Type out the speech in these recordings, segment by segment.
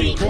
Coffee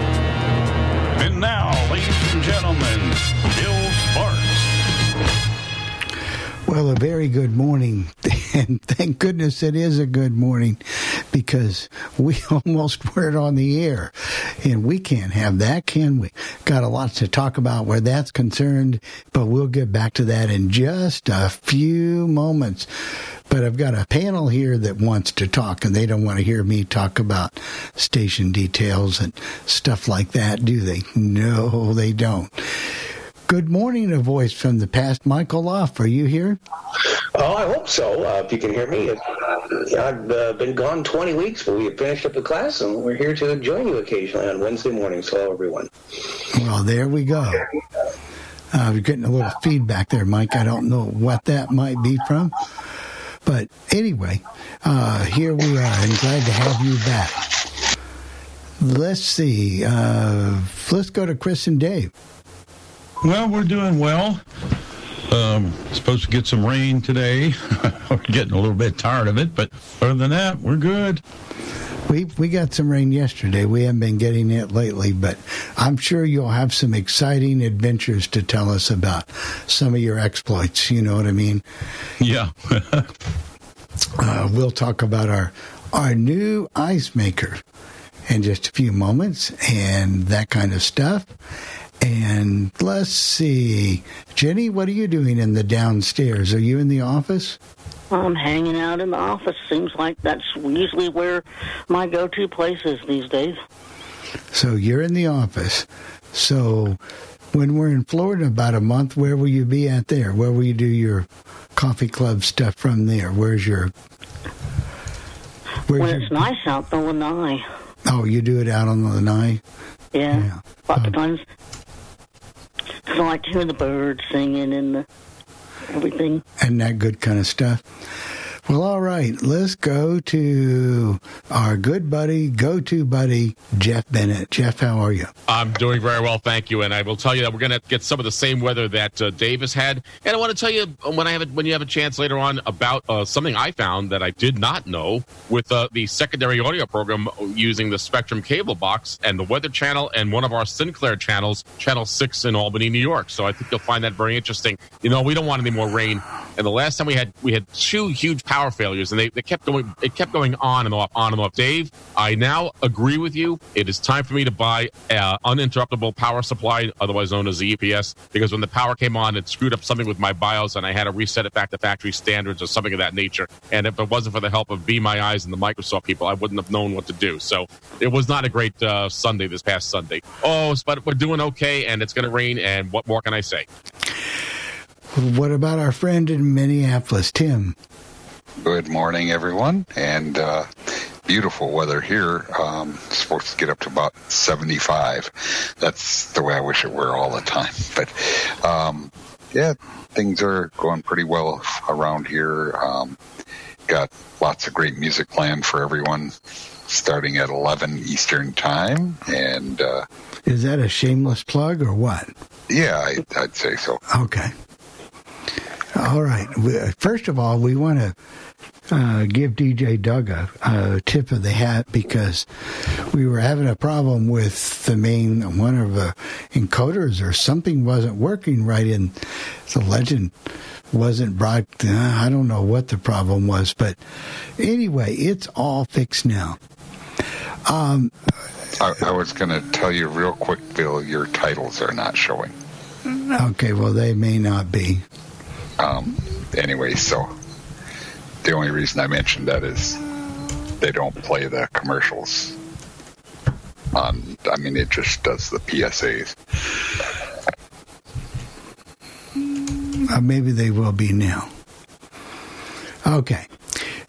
Now, ladies and gentlemen, Bill Sparks. Well, a very good morning. And thank goodness it is a good morning because we almost were it on the air. And we can't have that, can we? Got a lot to talk about where that's concerned, but we'll get back to that in just a few moments. But I've got a panel here that wants to talk, and they don't want to hear me talk about station details and stuff like that, do they? No, they don't. Good morning, a voice from the past. Michael Loff, are you here? Oh, I hope so. Uh, if you can hear me, I've uh, been gone 20 weeks, but we have finished up the class, and we're here to join you occasionally on Wednesday mornings. Hello, everyone. Well, there we go. Uh, we're getting a little feedback there, Mike. I don't know what that might be from. But anyway, uh, here we are, and glad to have you back. Let's see. Uh, let's go to Chris and Dave. Well, we're doing well. Um, supposed to get some rain today. we're getting a little bit tired of it, but other than that, we're good. We we got some rain yesterday. We haven't been getting it lately, but I'm sure you'll have some exciting adventures to tell us about some of your exploits. You know what I mean? Yeah. Uh, we'll talk about our our new ice maker in just a few moments and that kind of stuff. And let's see, Jenny, what are you doing in the downstairs? Are you in the office? I'm hanging out in the office. Seems like that's usually where my go-to place is these days. So you're in the office. So when we're in Florida about a month, where will you be at there? Where will you do your coffee club stuff from there? Where's your where's when your, it's nice out, on the lanai. Oh, you do it out on the lanai? Yeah. Yeah. Lots Oh. of times. 'Cause I like to hear the birds singing and the everything. and that good kind of stuff. Well, all right. Let's go to our good buddy, go to buddy, Jeff Bennett. Jeff, how are you? I'm doing very well, thank you. And I will tell you that we're going to get some of the same weather that uh, Davis had. And I want to tell you when I have a, when you have a chance later on about uh, something I found that I did not know with uh, the secondary audio program using the Spectrum cable box and the Weather Channel and one of our Sinclair channels, Channel Six in Albany, New York. So I think you'll find that very interesting. You know, we don't want any more rain. And the last time we had we had two huge power failures, and they, they kept going. It kept going on and off, on and off. Dave, I now agree with you. It is time for me to buy an uninterruptible power supply, otherwise known as the EPS, because when the power came on, it screwed up something with my BIOS, and I had to reset it back to factory standards or something of that nature. And if it wasn't for the help of Be My Eyes and the Microsoft people, I wouldn't have known what to do. So it was not a great uh, Sunday this past Sunday. Oh, but we're doing okay, and it's going to rain. And what more can I say? What about our friend in Minneapolis, Tim? Good morning, everyone, and uh, beautiful weather here. Um, supposed to get up to about 75. That's the way I wish it were all the time. But um, yeah, things are going pretty well around here. Um, got lots of great music planned for everyone starting at 11 Eastern Time. And uh, is that a shameless plug or what? Yeah, I, I'd say so. Okay. All right. First of all, we want to uh, give DJ Doug a, a, tip of the hat because we were having a problem with the main one of the encoders or something wasn't working right in the legend wasn't brought uh, I don't know what the problem was but anyway it's all fixed now. Um, I, I was going to tell you real quick Bill your titles are not showing. Okay well they may not be um, anyway so the only reason I mentioned that is they don't play the commercials on. I mean, it just does the PSAs. Uh, maybe they will be now. Okay.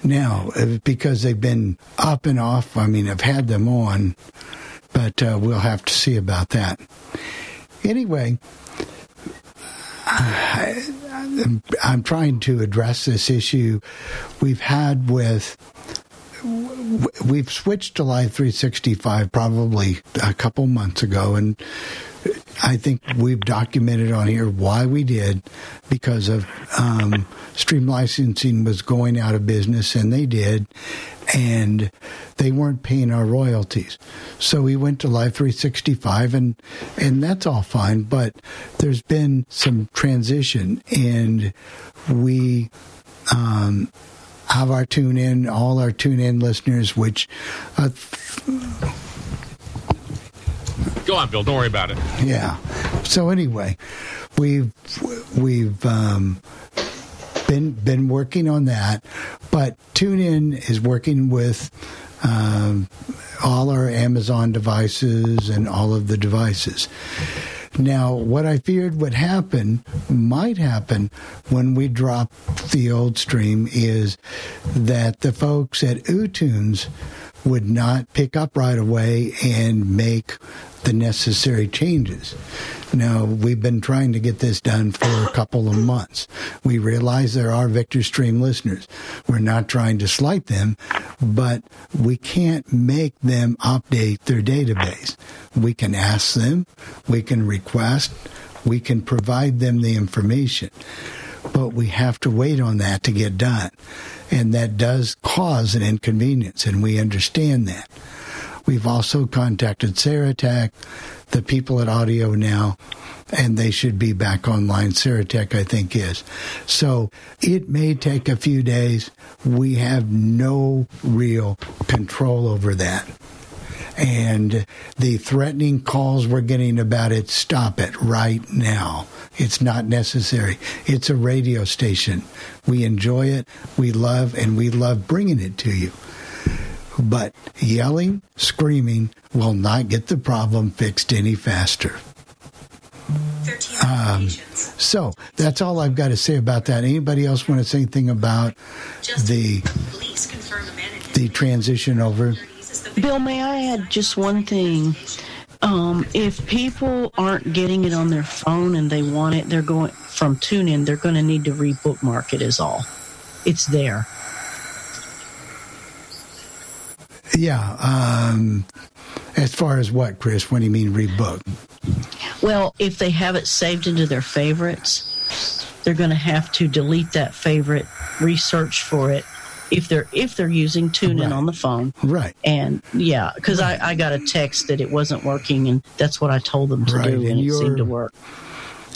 Now, because they've been up and off, I mean, I've had them on, but uh, we'll have to see about that. Anyway, I, I'm trying to address this issue we've had with we've switched to Live 365 probably a couple months ago, and I think we've documented on here why we did because of um, Stream Licensing was going out of business, and they did, and they weren't paying our royalties. So we went to Live 365, and and that's all fine. But there's been some transition, and we. Um, have our tune in, all our tune in listeners, which. Uh, Go on, Bill. Don't worry about it. Yeah. So anyway, we've we've um, been been working on that, but TuneIn is working with um, all our Amazon devices and all of the devices. Now, what I feared would happen, might happen when we drop the old stream, is that the folks at ooTunes would not pick up right away and make the necessary changes. Now, we've been trying to get this done for a couple of months. We realize there are Victor Stream listeners. We're not trying to slight them, but we can't make them update their database. We can ask them, we can request, we can provide them the information, but we have to wait on that to get done. And that does cause an inconvenience, and we understand that. We've also contacted Serotek, the people at Audio Now, and they should be back online. Serotek, I think, is. So it may take a few days. We have no real control over that. And the threatening calls we're getting about it, stop it right now. It's not necessary. It's a radio station. We enjoy it, we love, and we love bringing it to you. But yelling, screaming will not get the problem fixed any faster. Um, so that's all I've got to say about that. Anybody else want to say anything about the the transition over? Bill, may I add just one thing? Um, if people aren't getting it on their phone and they want it, they're going from TuneIn. They're going to need to rebookmark it. Is all. It's there. Yeah. Um, as far as what, Chris? What do you mean rebook? Well, if they have it saved into their favorites, they're going to have to delete that favorite, research for it. If they're if they're using TuneIn Right. on the phone, Right. and yeah, because I, I got a text that it wasn't working, and that's what I told them to Right, do, and and it seemed to work.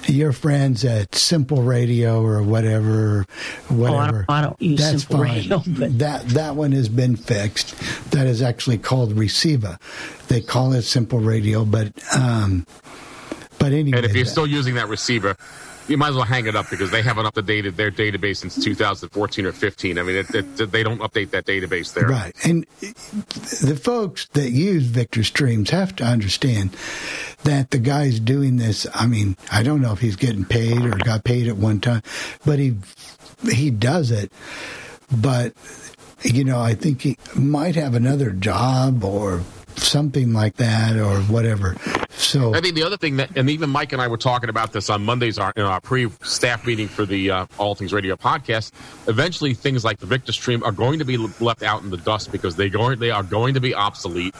Your friends at Simple Radio or whatever, whatever. Oh, I don't use that's Simple fine. Radio, that that one has been fixed. That is actually called Reciva. They call it Simple Radio, but um, but anyway. And if you're that- still using that receiver, you might as well hang it up because they haven't updated their database since 2014 or 15. I mean, it, it, they don't update that database there. Right. And the folks that use Victor Streams have to understand that the guy's doing this. I mean, I don't know if he's getting paid or got paid at one time, but he he does it. But you know, I think he might have another job or something like that or whatever. So I think the other thing that, and even Mike and I were talking about this on Mondays our, in our pre-staff meeting for the uh, All Things Radio podcast. Eventually, things like the Victor Stream are going to be left out in the dust because they going they are going to be obsolete.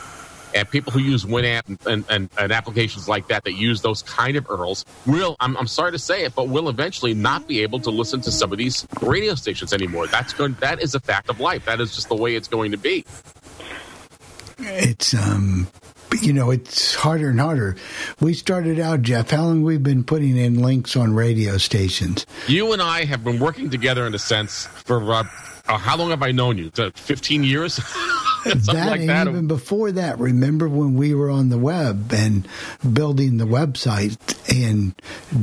And people who use Winamp and, and, and, and applications like that that use those kind of URLs will, I'm, I'm sorry to say it, but will eventually not be able to listen to some of these radio stations anymore. That's going. That is a fact of life. That is just the way it's going to be. it's um you know it's harder and harder we started out jeff how long we've been putting in links on radio stations You and I have been working together in a sense for uh, uh, how long have I known you? 15 years? That like and that. even before that remember when we were on the web and building the website and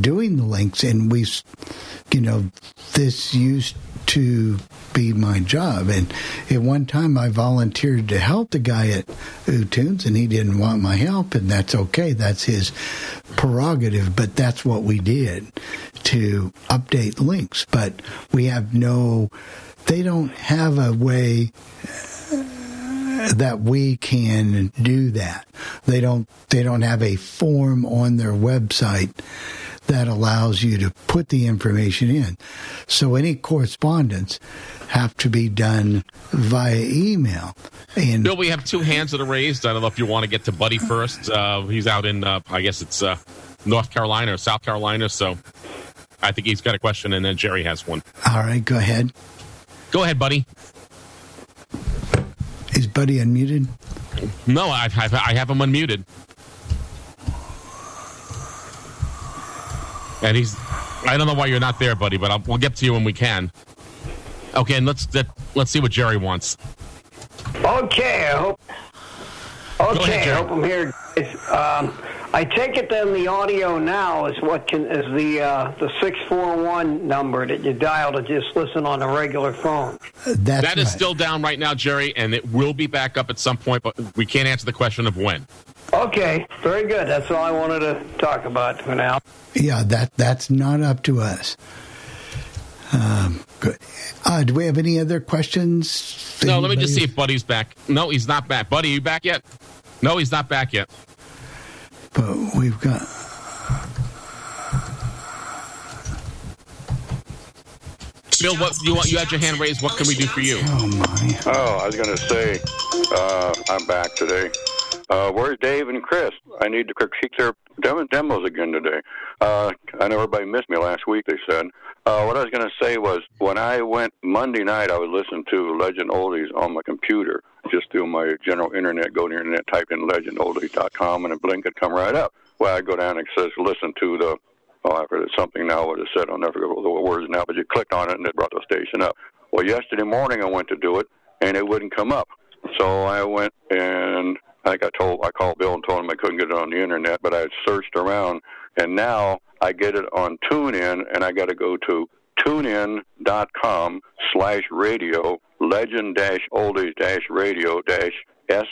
doing the links and we you know this used to be my job. And at one time i volunteered to help the guy at ooTunes and he didn't want my help and that's okay. That's his prerogative but that's what we did to update links. But we have no they don't have a way uh, that we can do that. They don't they don't have a form on their website that allows you to put the information in. So any correspondence have to be done via email. And Bill, we have two hands that are raised. I don't know if you want to get to Buddy first. Uh, he's out in, uh, I guess it's uh, North Carolina or South Carolina. So I think he's got a question, and then Jerry has one. all right, go ahead. Go ahead, Buddy. Is Buddy unmuted? No, I, I, I have him unmuted. And he's, I don't know why you're not there, buddy, but I'll, we'll get to you when we can. Okay, and let's let, let's see what Jerry wants. Okay, I hope. Okay, ahead, I hope I'm here. It's, Um, I take it then the audio now is what can is the uh, the six four one number that you dial to just listen on a regular phone. That's That is right. still down right now, Jerry, and it will be back up at some point, but we can't answer the question of when. Okay, very good. That's all I wanted to talk about for now. yeah, that that's not up to us. Um, good. Uh, do we have any other questions? No, let me just see if Buddy's back. No, he's not back. Buddy, you back yet? No, he's not back yet. But we've got. Bill, what you want? You had your hand raised. What can we do for you? Oh my! Oh, I was going to say, uh, I'm back today. Uh, where's Dave and Chris? I need to critique their dem- demos again today. Uh, I know everybody missed me last week, they said. Uh, what I was going to say was when I went Monday night, I would listen to Legend Oldies on my computer, just through my general internet, go to the internet, type in legendoldies.com, and a blink would come right up. Well, I go down and it says listen to the oh, I forget something now what it said. I'll never forget the words now, but you clicked on it and it brought the station up. Well, yesterday morning I went to do it and it wouldn't come up. So I went and I think I told I called Bill and told him I couldn't get it on the internet, but I searched around and now I get it on TuneIn and I got to go to tunein.com slash radio legend dash oldies dash radio dash s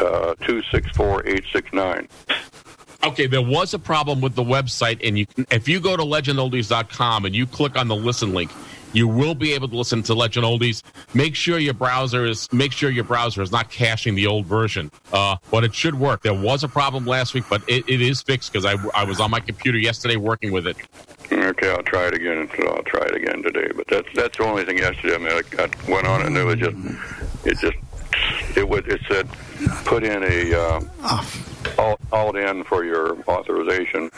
uh, two six four eight six nine. Okay, there was a problem with the website, and you if you go to legendoldies.com and you click on the listen link, you will be able to listen to Legend Oldies. Make sure your browser is make sure your browser is not caching the old version, uh, but it should work. There was a problem last week, but it, it is fixed because I, I was on my computer yesterday working with it. Okay, I'll try it again. I'll try it again today. But that's that's the only thing yesterday. I mean, I, I went on it and it was just it just it was it said put in a uh, alt, alt in for your authorization,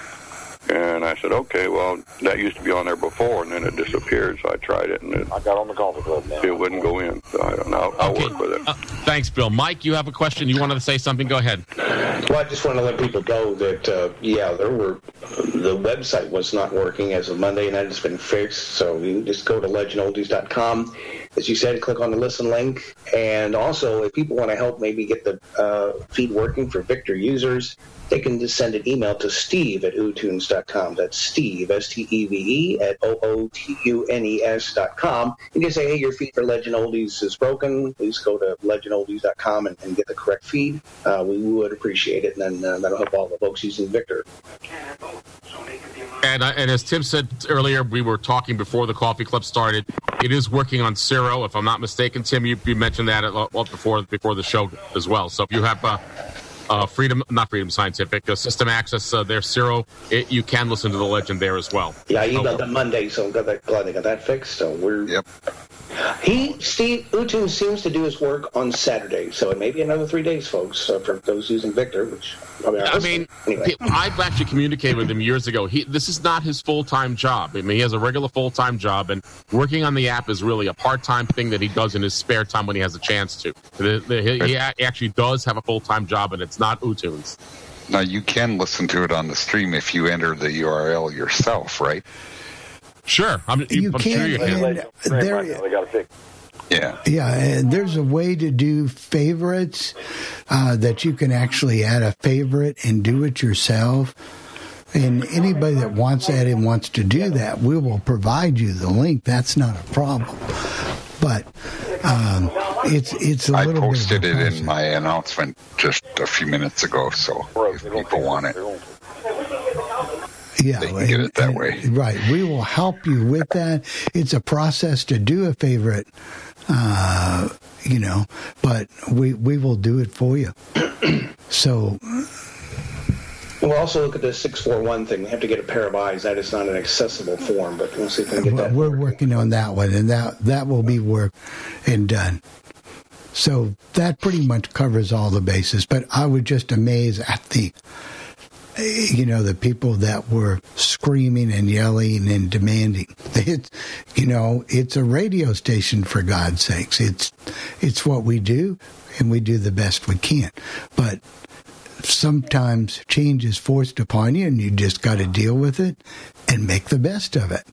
and I said okay. Well, that used to be on there before, and then it disappeared. So I tried it, and it, I got on the golf club now. it wouldn't go in. So I don't know. I'll Okay. work with it. Uh, thanks, Bill. Mike, you have a question? You wanted to say something? Go ahead. Well, I just want to let people know that, uh, yeah, there were the website was not working as of Monday, and that has been fixed. So you can just go to legendoldies.com. As you said, click on the listen link. And also, if people want to help maybe get the uh, feed working for Victor users, they can just send an email to steve at ootunes.com. That's Steve, S T E V E, at O O T U N E S.com. You can say, hey, your feed for Legend Oldies is broken. Please go to legendoldies.com and, and get the correct feed. Uh, we would appreciate it, and then uh, that'll help all the folks using Victor. And, uh, and as Tim said earlier, we were talking before the coffee club started. It is working on Sero, if I'm not mistaken. Tim, you, you mentioned that a lot well, before before the show as well. So if you have uh, uh, Freedom, not Freedom Scientific, uh, System Access, uh, their Sero, it, you can listen to the legend there as well. Yeah, I emailed them Monday, so I'm glad, that, glad they got that fixed. So we're Yep. he Steve Utun seems to do his work on Saturday, so it may be another three days, folks, uh, for those using Victor. Which I mean, I mean anyway. I've actually communicated with him years ago. He, this is not his full time job. I mean, he has a regular full time job, and working on the app is really a part time thing that he does in his spare time when he has a chance to. The, the, he, he actually does have a full time job, and it's not ooTunes. Now you can listen to it on the stream if you enter the URL yourself, right? Sure, I'm, You I'm sure can, you can. and there, They got to fix. Yeah. Yeah, and there's a way to do favorites uh, that you can actually add a favorite and do it yourself. And anybody that wants that and wants to do that, we will provide you the link. That's not a problem. But um, it's it's a I little posted bit it in my announcement just a few minutes ago, so if people want it. Yeah, They can get it that and- way. Right. We will help you with that. It's a process to do a favorite, uh, you know, but we we will do it for you. so we'll also look at the six four one thing. We have to get a pair of eyes. That is not an accessible form, but we'll see if we can get that. we're working on that one, and that that will be work and done. So that pretty much covers all the bases. But I was just amazed at the, you know, the people that were screaming and yelling and demanding. It's, you know, it's a radio station for God's sakes. It's, it's what we do, and we do the best we can. But sometimes change is forced upon you, and you just got to deal with it and make the best of it.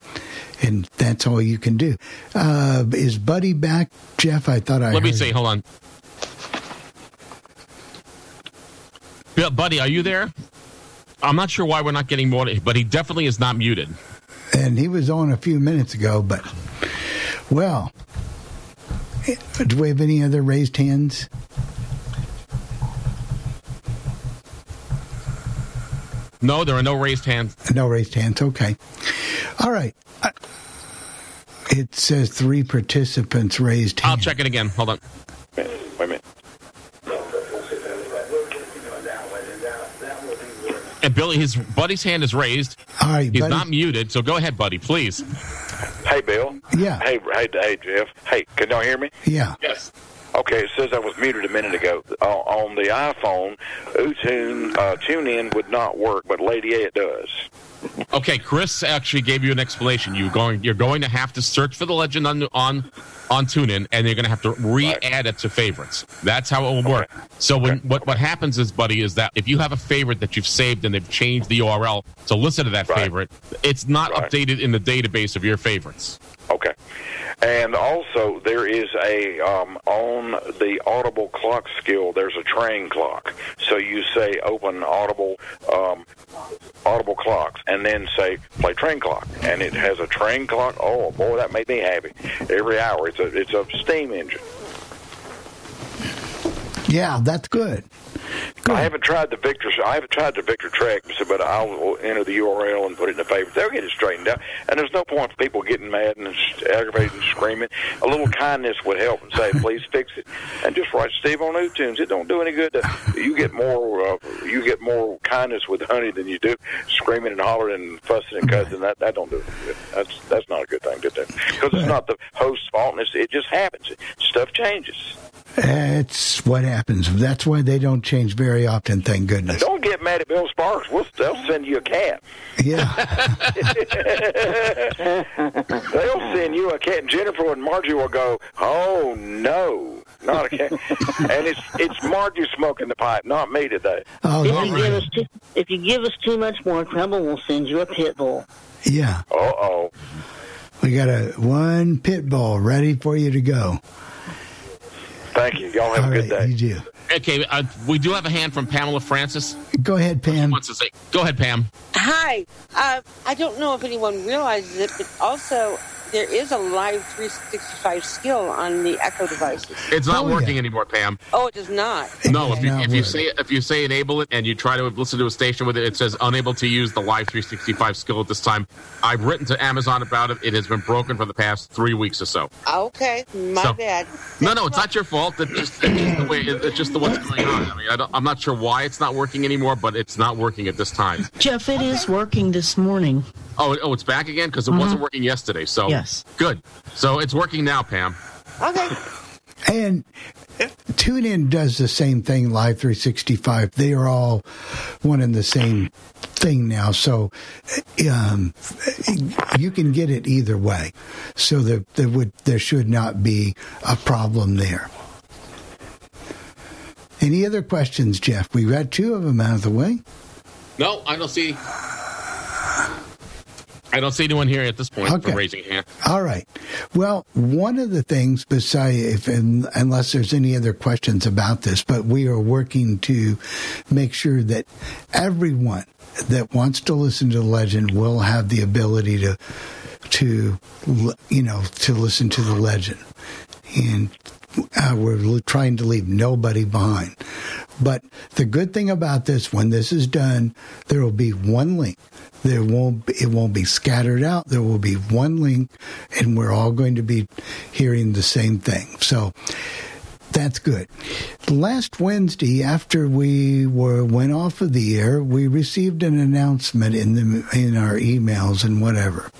And that's all you can do. Uh, is Buddy back, Jeff? I thought I Let me see. Hold on. Bill, buddy, are you there? I'm not sure why we're not getting more, but he definitely is not muted. and he was on a few minutes ago, but well, do we have any other raised hands? No, there are no raised hands. No raised hands. Okay. All right. Uh, It says three participants raised hands. I'll check it again. Hold on. Wait a minute. And Billy, his buddy's hand is raised. All right, He's buddy. not muted, so go ahead, buddy, please. Hey, Bill. Yeah. Hey, hey, hey, Jeff. Hey, can y'all hear me? Yeah. Yes. Okay, it says I was muted a minute ago. On, on the iPhone, Utune uh, TuneIn would not work, but Lady A it does. Okay, Chris actually gave you an explanation. You going, you're going to have to search for the legend on on on TuneIn, and they're going to have to re-add it to favorites. That's how it will work. So when what what happens is, buddy, is that if you have a favorite that you've saved and they've changed the URL to listen to that Right. favorite, it's not Right. updated in the database of your favorites. Okay. And also, there is a um, on the Audible clock skill. There's a train clock. So you say open Audible um, Audible clocks, and then say play train clock, and it has a train clock. Oh boy, that made me happy. Every hour, it's a it's a steam engine. Yeah, that's good. I haven't tried the Victor. I haven't tried the Victor Trek, but I'll enter the URL and put it in the favorites. They'll get it straightened out. And there's no point for people getting mad and aggravated and screaming. A little kindness would help and say, "Please fix it," and just write Steve on iTunes. It don't do any good. To, you get more. Uh, you get more kindness with honey than you do screaming and hollering and fussing and cussing. That that don't do any good. That's that's not a good thing to do because it's not the host's fault. It's, it just happens. Stuff changes. It's what happens. That's why they don't change very often. Thank goodness. Don't get mad at Bill Sparks. We'll, they'll send you a cat. Yeah. They'll send you a cat. And Jennifer and Margie will go, "Oh no, not a cat." and it's it's Margie smoking the pipe, not me today. Oh, If don't you, give us too, if you give us too much more trouble, we'll send you a pit bull. Yeah. Uh oh. We got a one pit bull ready for you to go. Thank you. Y'all have All a good right, day. you do. Okay, uh, we do have a hand from Pamela Francis. Go ahead, Pam. Wants to say, go ahead, Pam. Hi. Uh, I don't know if anyone realizes it, but also there is a live 365 skill on the Echo devices. It's not Oh, yeah. working anymore, Pam. Oh, it does not. No, if you if you say if you say enable it and you try to listen to a station with it, it says unable to use the live 365 skill at this time. I've written to Amazon about it. It has been broken for the past three weeks or so. Okay, my So- bad. No, no, it's not your fault. It's just, it's just the way it's just the what's going on. I mean, I don't, I'm not sure why it's not working anymore, but it's not working at this time. Jeff, it is working this morning. Oh, oh, it's back again because it wasn't working yesterday. So Yes. good. So it's working now, Pam. Okay. And TuneIn does the same thing, Live 365. They are all one and the same thing now. So um, you can get it either way. So there, there, would, there should not be a problem there. Any other questions, Jeff? We got two of them out of the way. No, I don't see. I don't see anyone here at this point Okay. for raising hand. All right. Well, one of the things, besides, if unless there's any other questions about this, but we are working to make sure that everyone that wants to listen to the legend will have the ability to, to, you know, to listen to the legend, and uh, we're trying to leave nobody behind. But the good thing about this, when this is done, there will be one link. There won't. It won't be scattered out. There will be one link, and we're all going to be hearing the same thing. So that's good. Last Wednesday, after we were went off of the air, we received an announcement in the in our emails and whatever.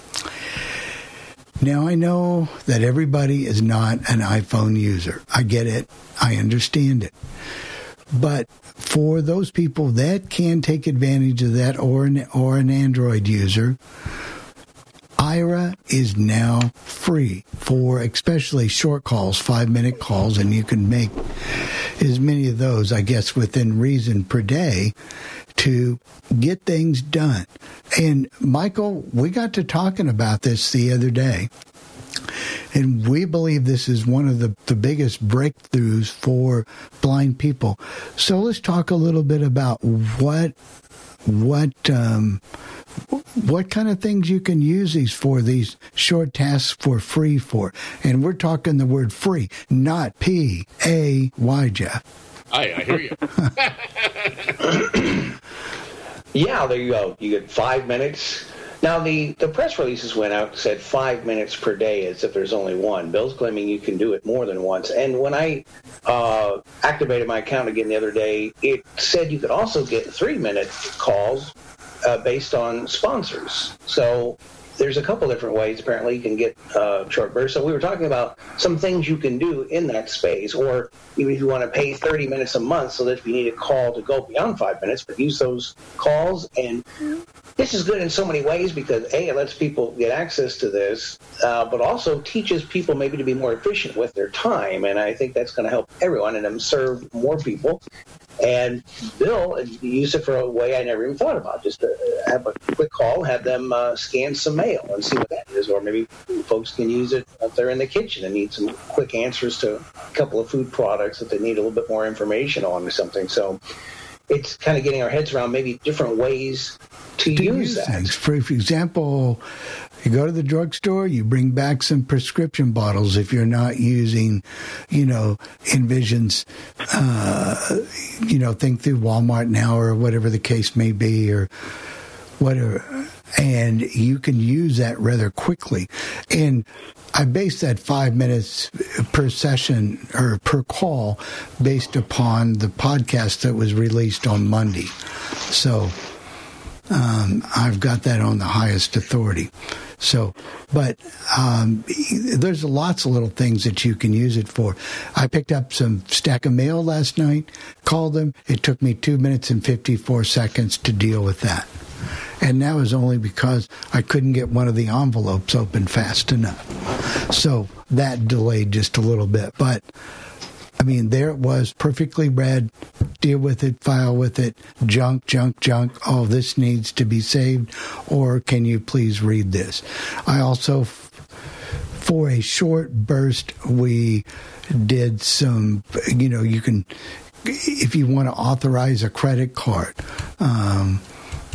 Now I know that everybody is not an iPhone user. I get it. I understand it. But for those people that can take advantage of that or an, or an Android user, Aira is now free for especially short calls, five minute calls, and you can make as many of those, I guess, within reason per day to get things done. And Michael, we got to talking about this the other day. And we believe this is one of the, the biggest breakthroughs for blind people. So let's talk a little bit about what what um, what kind of things you can use these for these short tasks for free for. And we're talking the word free, not P A Y Jeff. I, I hear you. Yeah, there you go. You get five minutes. Now, the, the press releases went out said five minutes per day as if there's only one. Bill's claiming you can do it more than once. And when I uh, activated my account again the other day, it said you could also get three minute calls uh, based on sponsors. So there's a couple different ways apparently you can get uh, short bursts. So we were talking about some things you can do in that space, or even if you want to pay 30 minutes a month so that if you need a call to go beyond five minutes, but use those calls. And this is good in so many ways because A, it lets people get access to this, uh, but also teaches people maybe to be more efficient with their time. And I think that's going to help everyone and serve more people. And Bill used it for a way I never even thought about. Just to have a quick call, have them uh, scan some mail and see what that is. Or maybe folks can use it if they're in the kitchen and need some quick answers to a couple of food products that they need a little bit more information on or something. So it's kind of getting our heads around maybe different ways to, to use, use that. things. For example, you go to the drugstore, you bring back some prescription bottles if you're not using, you know, Envision's, uh, you know, think through Walmart now or whatever the case may be or whatever. And you can use that rather quickly. And I base that five minutes per session or per call based upon the podcast that was released on Monday. So um, I've got that on the highest authority. So, but um, there's lots of little things that you can use it for. I picked up some stack of mail last night, called them. It took me two minutes and 54 seconds to deal with that. And that was only because I couldn't get one of the envelopes open fast enough. So that delayed just a little bit. But mean, there it was, perfectly read. Deal with it, file with it, junk, junk, junk. Oh, this needs to be saved. Or can you please read this? I also, for a short burst, we did some, you know, you can, if you want to authorize a credit card, um,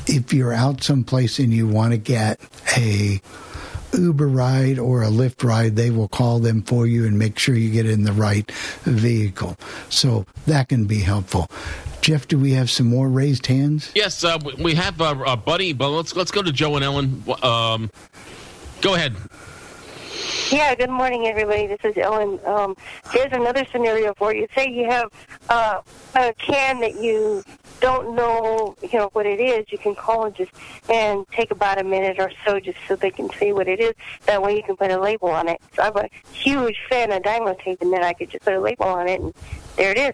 if you're out someplace and you want to get a Uber ride or a Lyft ride, they will call them for you and make sure you get in the right vehicle. So that can be helpful. Jeff, do we have some more raised hands? Yes, uh, we have uh, a buddy, but let's let's go to Joe and Ellen. Um, go ahead. Yeah, good morning, everybody. This is Ellen. Um, here's another scenario for you. Say you have uh, a can that you don't know, you know, what it is. You can call and just and take about a minute or so just so they can see what it is. That way you can put a label on it. So I'm a huge fan of Dymo tape, and then I could just put a label on it, and there it is.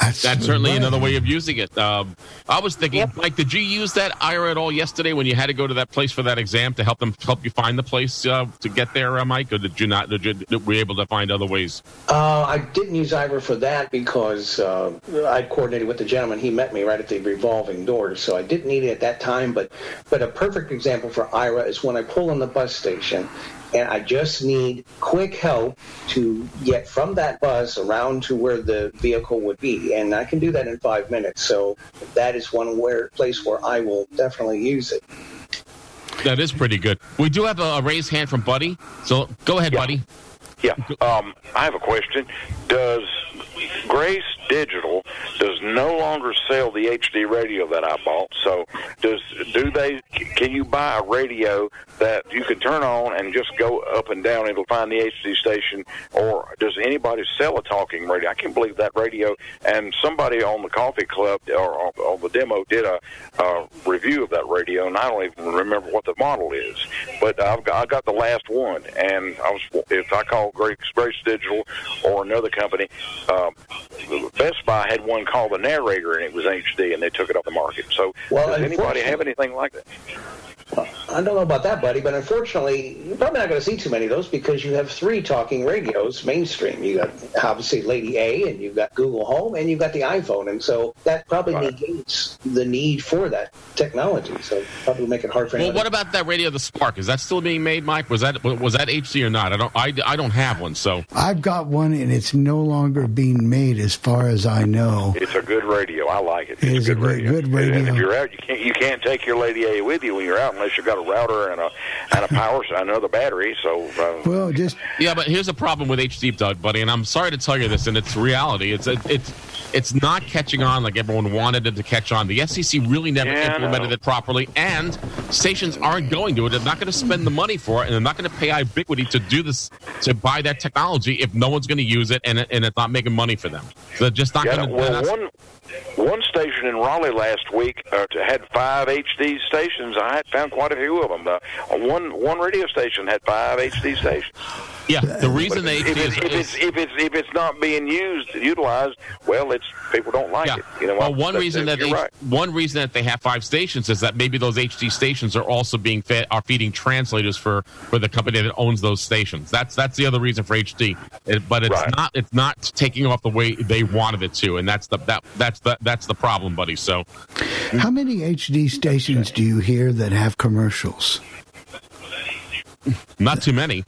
That's, That's certainly right. another way of using it. Um, I was thinking, yep. like, did you use that Aira at all yesterday when you had to go to that place for that exam to help them help you find the place uh, to get there, uh, Mike? Or did you not? Did you were you able to find other ways? Uh, I didn't use Aira for that because uh, I coordinated with the gentleman. He met me right at the revolving doors, so I didn't need it at that time. But but a perfect example for Aira is when I pull in the bus station and I just need quick help to get from that bus around to where the vehicle would be, and I can do that in five minutes. So that is one where place where I will definitely use it. That is pretty good. We do have a, a raised hand from Buddy, so go ahead, yeah. Buddy. Yeah, um, I have a question. Does Grace Digital does no longer sell the HD radio that I bought. So does do they? Can you buy a radio that you can turn on and just go up and down? It'll find the HD station. Or does anybody sell a talking radio? I can't believe that radio. And somebody on the Coffee Club or on the demo did a, a review of that radio, and I don't even remember what the model is. But I've got, I got the last one, and I was if I call Grace, Digital or another company. Um, Best Buy had one called the Narrator, and it was HD, and they took it off the market. So, well, does anybody have anything like that? I don't know about that, buddy, but unfortunately, you're probably not going to see too many of those because you have three talking radios mainstream. You got obviously Lady A, and you've got Google Home, and you've got the iPhone, and so that probably right. negates the need for that technology. So probably make it hard for. Well, what about that radio, the Spark? Is that still being made, Mike? Was that was that HD or not? I don't I, I don't have one, so I've got one, and it's no longer being made, as far as I know. It's a good radio. I like it. It's it is a good, a good radio. Good radio. And if you're out, you can't you can't take your Lady A with you when you're out unless you've got a router and a and a power and another battery. So uh, well, just yeah, but here's a problem with HD, Doug, buddy, and I'm sorry to tell you this, and it's reality. It's it's it's not catching on like everyone wanted it to catch on. The FCC really never yeah, implemented it properly, and stations aren't going to it. They're not going to spend the money for it, and they're not going to pay iBiquity to do this to buy that technology if no one's going to use it and, and it's not making money for them. So they're just not yeah, going to. Well, one one station in Raleigh last week uh, had five HD stations. I had found quite a few of them. Uh, one one radio station had five HD stations. Yeah, the reason they if, it's, if it's if it's if it's not being used utilized, well, it's people don't like yeah. it. You know, well, one reason that they right. one reason that they have five stations is that maybe those HD stations are also being fed are feeding translators for for the company that owns those stations. That's that's the other reason for HD, it, but it's right. not it's not taking off the way they wanted it to, and that's the that that's the that's the problem, buddy. So, how many HD stations do you hear that have commercials? Not too many.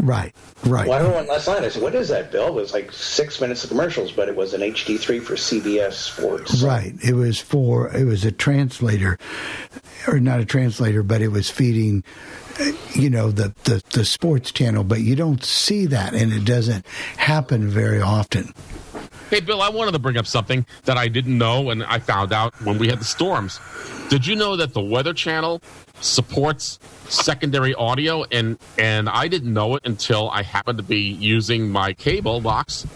Right, right. Well, I heard one last night. I said, "What is that, Bill?" It was like six minutes of commercials, but it was an HD3 for CBS Sports. Right. It was for it was a translator, or not a translator, but it was feeding, you know, the the, the sports channel. But you don't see that, and it doesn't happen very often. Hey, Bill, I wanted to bring up something that I didn't know and I found out when we had the storms. Did you know that the Weather Channel supports secondary audio? And, and I didn't know it until I happened to be using my cable box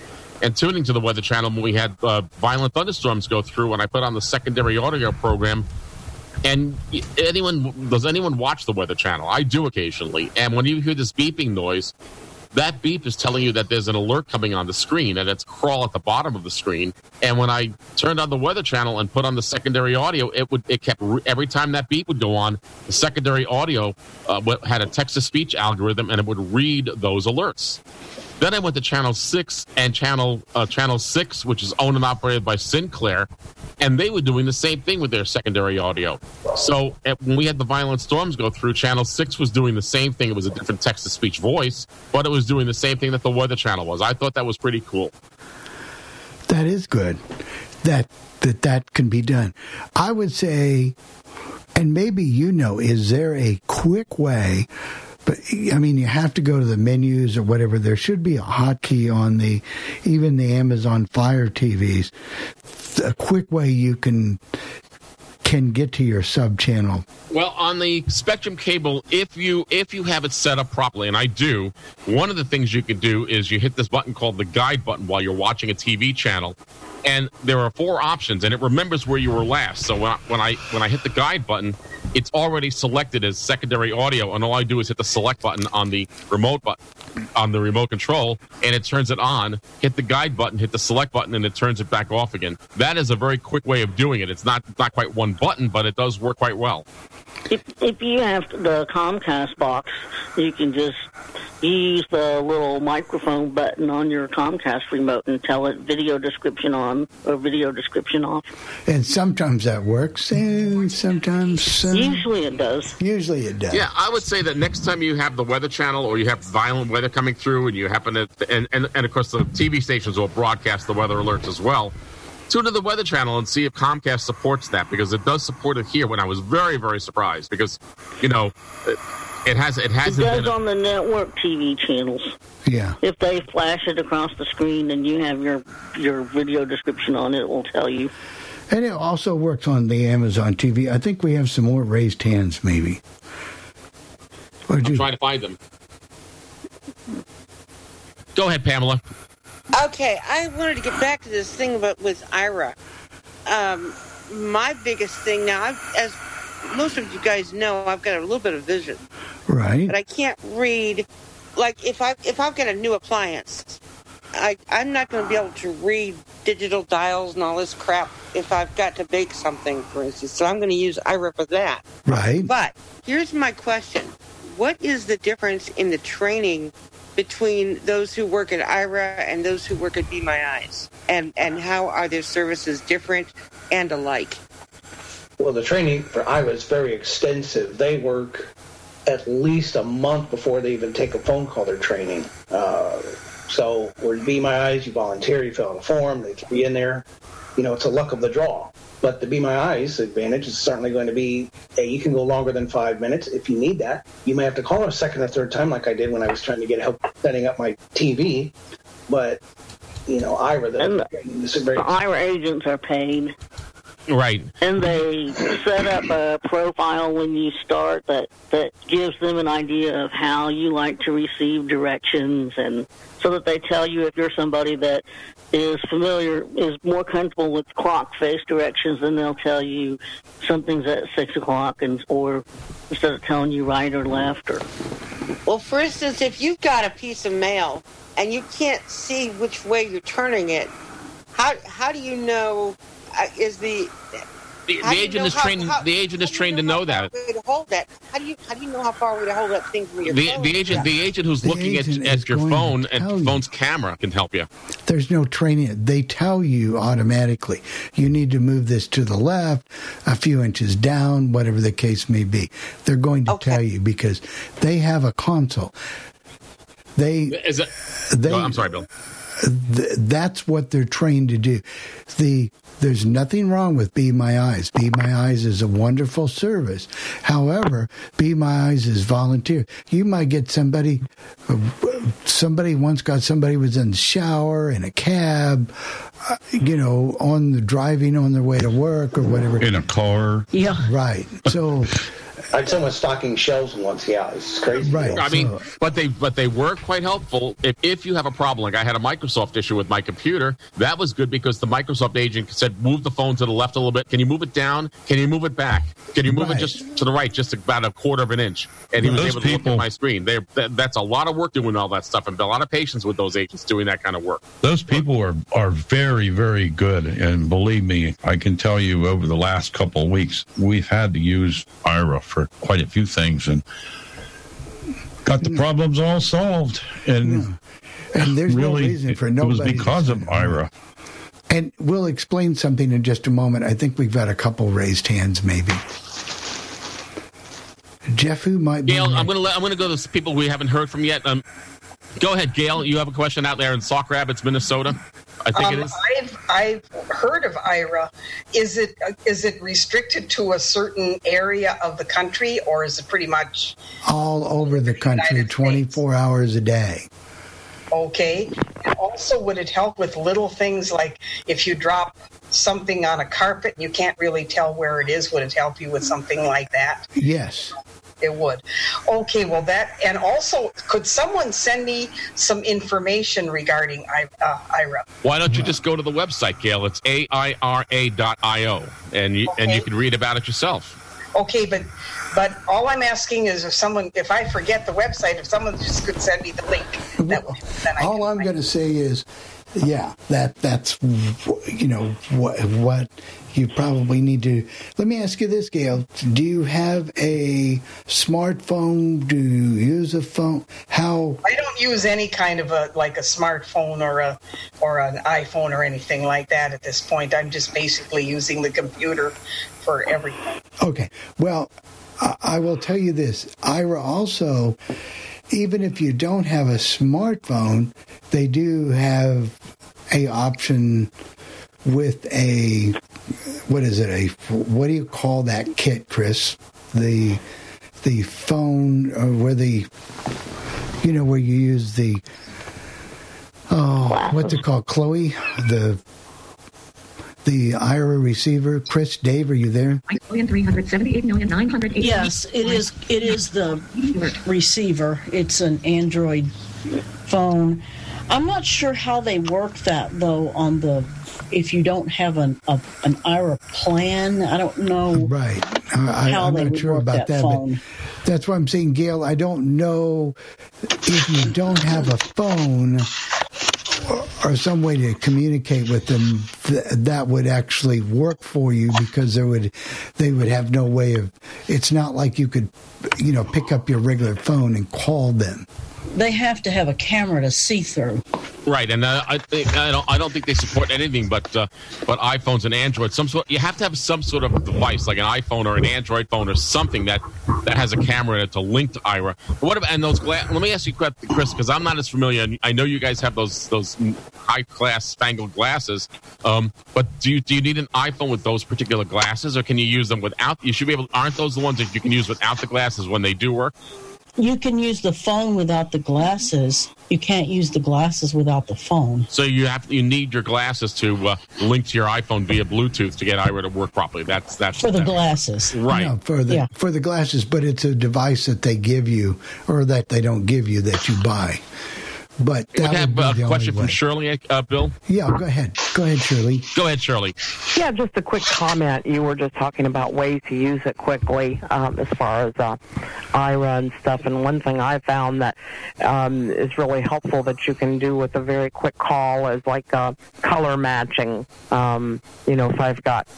and tuning to the Weather Channel when we had uh, violent thunderstorms go through. And I put on the secondary audio program And anyone does anyone watch the Weather Channel? I do occasionally. And when you hear this beeping noise, that beep is telling you that there's an alert coming on the screen and it's crawl at the bottom of the screen. And when i turned on the weather channel and put on the secondary audio it would it kept every time that beep would go on the secondary audio uh, had a text to speech algorithm and it would read those alerts then I went to Channel Six and Channel uh, Channel Six, which is owned and operated by Sinclair, and they were doing the same thing with their secondary audio. So at, when we had the violent storms go through, Channel Six was doing the same thing. It was a different text to speech voice, but it was doing the same thing that the Weather Channel was. I thought that was pretty cool. That is good. That that that can be done. I would say, and maybe you know, is there a quick way? But I mean, you have to go to the menus or whatever. There should be a hotkey on the, even the Amazon Fire TVs. A quick way you can can get to your sub channel. Well, on the Spectrum cable, if you if you have it set up properly, and I do, one of the things you can do is you hit this button called the guide button while you're watching a TV channel, and there are four options, and it remembers where you were last. So when I, when I when I hit the guide button, it's already selected as secondary audio, and all I do is hit the select button on the remote button on the remote control, and it turns it on. Hit the guide button, hit the select button, and it turns it back off again. That is a very quick way of doing it. It's not not quite one button, but it does work quite well. If if you have the Comcast box, you can just use the little microphone button on your Comcast remote and tell it video description on or video description off. And sometimes that works, and sometimes uh, usually it does. Usually it does. Yeah, I would say that next time you have the Weather Channel or you have violent weather coming through, and you happen to, and and, and of course the TV stations will broadcast the weather alerts as well tune to the Weather Channel and see if Comcast supports that because it does support it here. When I was very very surprised because you know it has it has it does on the network TV channels. Yeah. If they flash it across the screen and you have your your video description on it, it will tell you. And it also works on the Amazon TV. I think we have some more raised hands, maybe. I'm you... trying to find them. Go ahead, Pamela. Okay, I wanted to get back to this thing about with Aira. Um, my biggest thing now, I've, as most of you guys know, I've got a little bit of vision, right? But I can't read. Like if I if I've got a new appliance, I I'm not going to be able to read digital dials and all this crap if I've got to bake something, for instance. So I'm going to use Aira for that. Right. But here's my question: What is the difference in the training between those who work at Aira and those who work at Be My Eyes? And, and how are their services different and alike? Well, the training for Aira is very extensive. They work at least a month before they even take a phone call. They're training. Uh, so, where Be My Eyes, you volunteer, you fill out a form, they can be in there. You know, it's a luck of the draw. But the Be My Eyes advantage is certainly going to be hey, you can go longer than five minutes if you need that. You may have to call a second or third time, like I did when I was trying to get help setting up my TV. But you know, Aira, the, and the, the Aira agents are paid. Right. And they set up a profile when you start that, that gives them an idea of how you like to receive directions and so that they tell you if you're somebody that is familiar, is more comfortable with clock face directions, then they'll tell you something's at six o'clock, and or instead of telling you right or left. Or well, for instance, if you've got a piece of mail and you can't see which way you're turning it, how how do you know? Is the the, the agent is trained. How, the agent is trained to know that. To hold that. How do you how do you know how far away to hold that thing from your the, phone? The agent, the agent who's the looking agent at, at your phone and phone's camera can help you. There's no training. They tell you automatically. You need to move this to the left, a few inches down, whatever the case may be. They're going to okay. tell you because they have a console. They. Is it? They, oh, I'm sorry, Bill. Th- that's what they're trained to do. The there's nothing wrong with Be My Eyes. Be My Eyes is a wonderful service. However, Be My Eyes is volunteer. You might get somebody, somebody once got somebody was in the shower, in a cab, uh, you know, on the driving on their way to work or whatever. In a car. Yeah. Right. So I had someone stocking shelves once. Yeah, it's crazy. Right. I mean, but they but they were quite helpful. If if you have a problem, like I had a Microsoft issue with my computer, that was good because the Microsoft agent said, "Move the phone to the left a little bit. Can you move it down? Can you move it back? Can you move Right. it just to the right, just about a quarter of an inch?" And he was Those able to look at my screen. They that, that's a lot of work doing all that stuff, and a lot of patience with those agents doing that kind of work. Those people are, are very, very good. And believe me, I can tell you over the last couple of weeks, we've had to use Aira for quite a few things and got the problems all solved. And And there's really, no reason for nobody. it was because of Aira. And we'll explain something in just a moment. I think we've got a couple raised hands, maybe. Jeff, who might be? Gail, I'm gonna I'm gonna go to s- people we haven't heard from yet. Um, go ahead, Gail. You have a question out there in Sauk Rapids, Minnesota. I think it Um, is. I've I've heard of Aira. Is it is it restricted to a certain area of the country, or is it pretty much all over the country, 24 hours a day. okay? And also, would it help with little things like if you drop something on a carpet and you can't really tell where it is? Would it help you with something like that? Yes. It would. Okay, well, that, and also, could someone send me some information regarding I- uh, Aira? Why don't you just go to the website, Gail? It's aira.io, and you and you can read about it yourself. Okay, but but all I'm asking is if someone, if I forget the website, if someone just could send me the link, that would, then I All I'm going to say is, yeah, that that's you know what what you probably need to. Let me ask you this, Gail: Do you have a smartphone? Do you use a phone? How? I don't use any kind of a like a smartphone or a or an iPhone or anything like that at this point. I'm just basically using the computer for everything. Okay. Well, I, I will tell you this: Aira also, even if you don't have a smartphone, they do have a option with a what is it a what do you call that kit, Chris? The the phone uh, where the you know where you use the oh what's it called, Chloe the the Aira receiver. Chris, Dave, are you there? Yes, it is. It is the receiver. It's an Android phone. I'm not sure how they work that though on the if you don't have an a, an Aira plan. I don't know. Right. I, How I'm they not sure about that that, phone. but that's why I'm saying, Gail. I don't know if you don't have a phone or, some way to communicate with them th- that would actually work for you because there would they would have no way of. It's not like you could, you know, pick up your regular phone and call them. They have to have a camera to see through. Right, and uh, I I don't I don't think they support anything but uh, but iPhones and Android. Some sort you have to have some sort of device like an iPhone or an Android phone or something that that has a camera in it to link to Aira. But what about and those gla- Let me ask you, Chris, because I'm not as familiar. I know you guys have those those high class spangled glasses. Um, but do you do you need an iPhone with those particular glasses, or can you use them without? You should be able. Aren't those the ones that you can use without the glasses when they do work? You can use the phone without the glasses. You can't use the glasses without the phone. So you have you need your glasses to uh, link to your iPhone via Bluetooth to get Aira to work properly. That's that's For the that- glasses. Right. No, for the for the glasses, but it's a device that they give you or that they don't give you that you buy. But We that have would be a the question from. Shirley, uh, Bill. Yeah, go ahead. Go ahead, Shirley. Go ahead, Shirley. Yeah, just a quick comment. You were just talking about ways to use it quickly um, as far as uh, Aira and stuff. And one thing I found that um, is really helpful that you can do with a very quick call is like uh, color matching. Um, you know, if I've got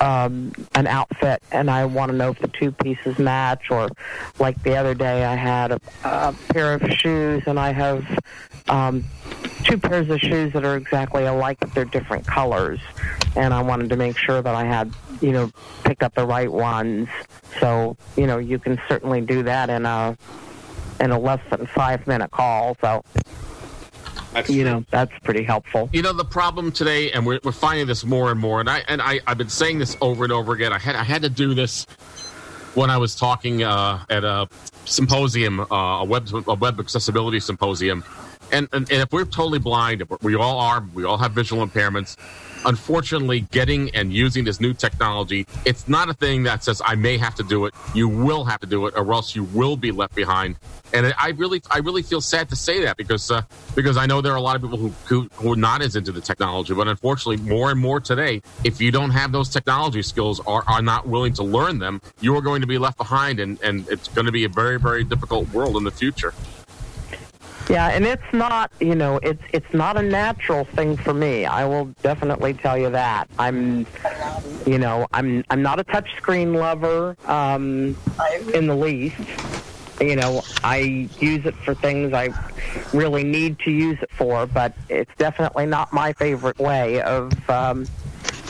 um, an outfit and I want to know if the two pieces match, or like the other day I had a, a pair of shoes and I have um, two pairs of shoes that are exactly alike, but they're different colors. And I wanted to make sure that I had, you know, picked up the right ones. So, you know, you can certainly do that in a in a less than five minute call. So, you know, that's pretty helpful. You know the problem today, and we're, we're finding this more and more. And I and I, I've been saying this over and over again. I had I had to do this when I was talking uh, at a symposium, uh, a web a web accessibility symposium. And, and and if we're totally blind, we all are, we all have visual impairments. unfortunately, getting and using this new technology, it's not a thing that says I may have to do it. You will have to do it, or else you will be left behind. And I really, I really feel sad to say that because uh, because I know there are a lot of people who, who who are not as into the technology, but unfortunately, more and more today, if you don't have those technology skills or are not willing to learn them, you are going to be left behind, and and it's going to be a very very difficult world in the future. Yeah, and it's not, you know, it's it's not a natural thing for me. I will definitely tell you that. I'm, you know, I'm I'm not a touchscreen lover um, in the least. You know, I use it for things I really need to use it for, but it's definitely not my favorite way of, um,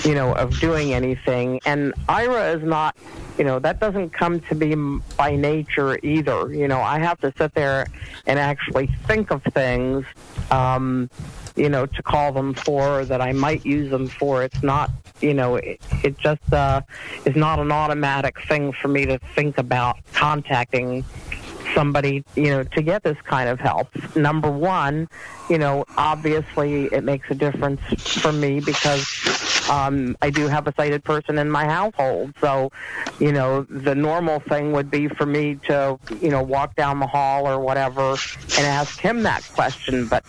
you know, of doing anything. And Aira is not you know that doesn't come to me by nature either you know i have to sit there and actually think of things um you know to call them for that i might use them for it's not you know it, it just uh is not an automatic thing for me to think about contacting somebody, you know, to get this kind of help. Number one, you know, obviously it makes a difference for me because um, I do have a sighted person in my household. So, you know, the normal thing would be for me to, you know, walk down the hall or whatever and ask him that question. But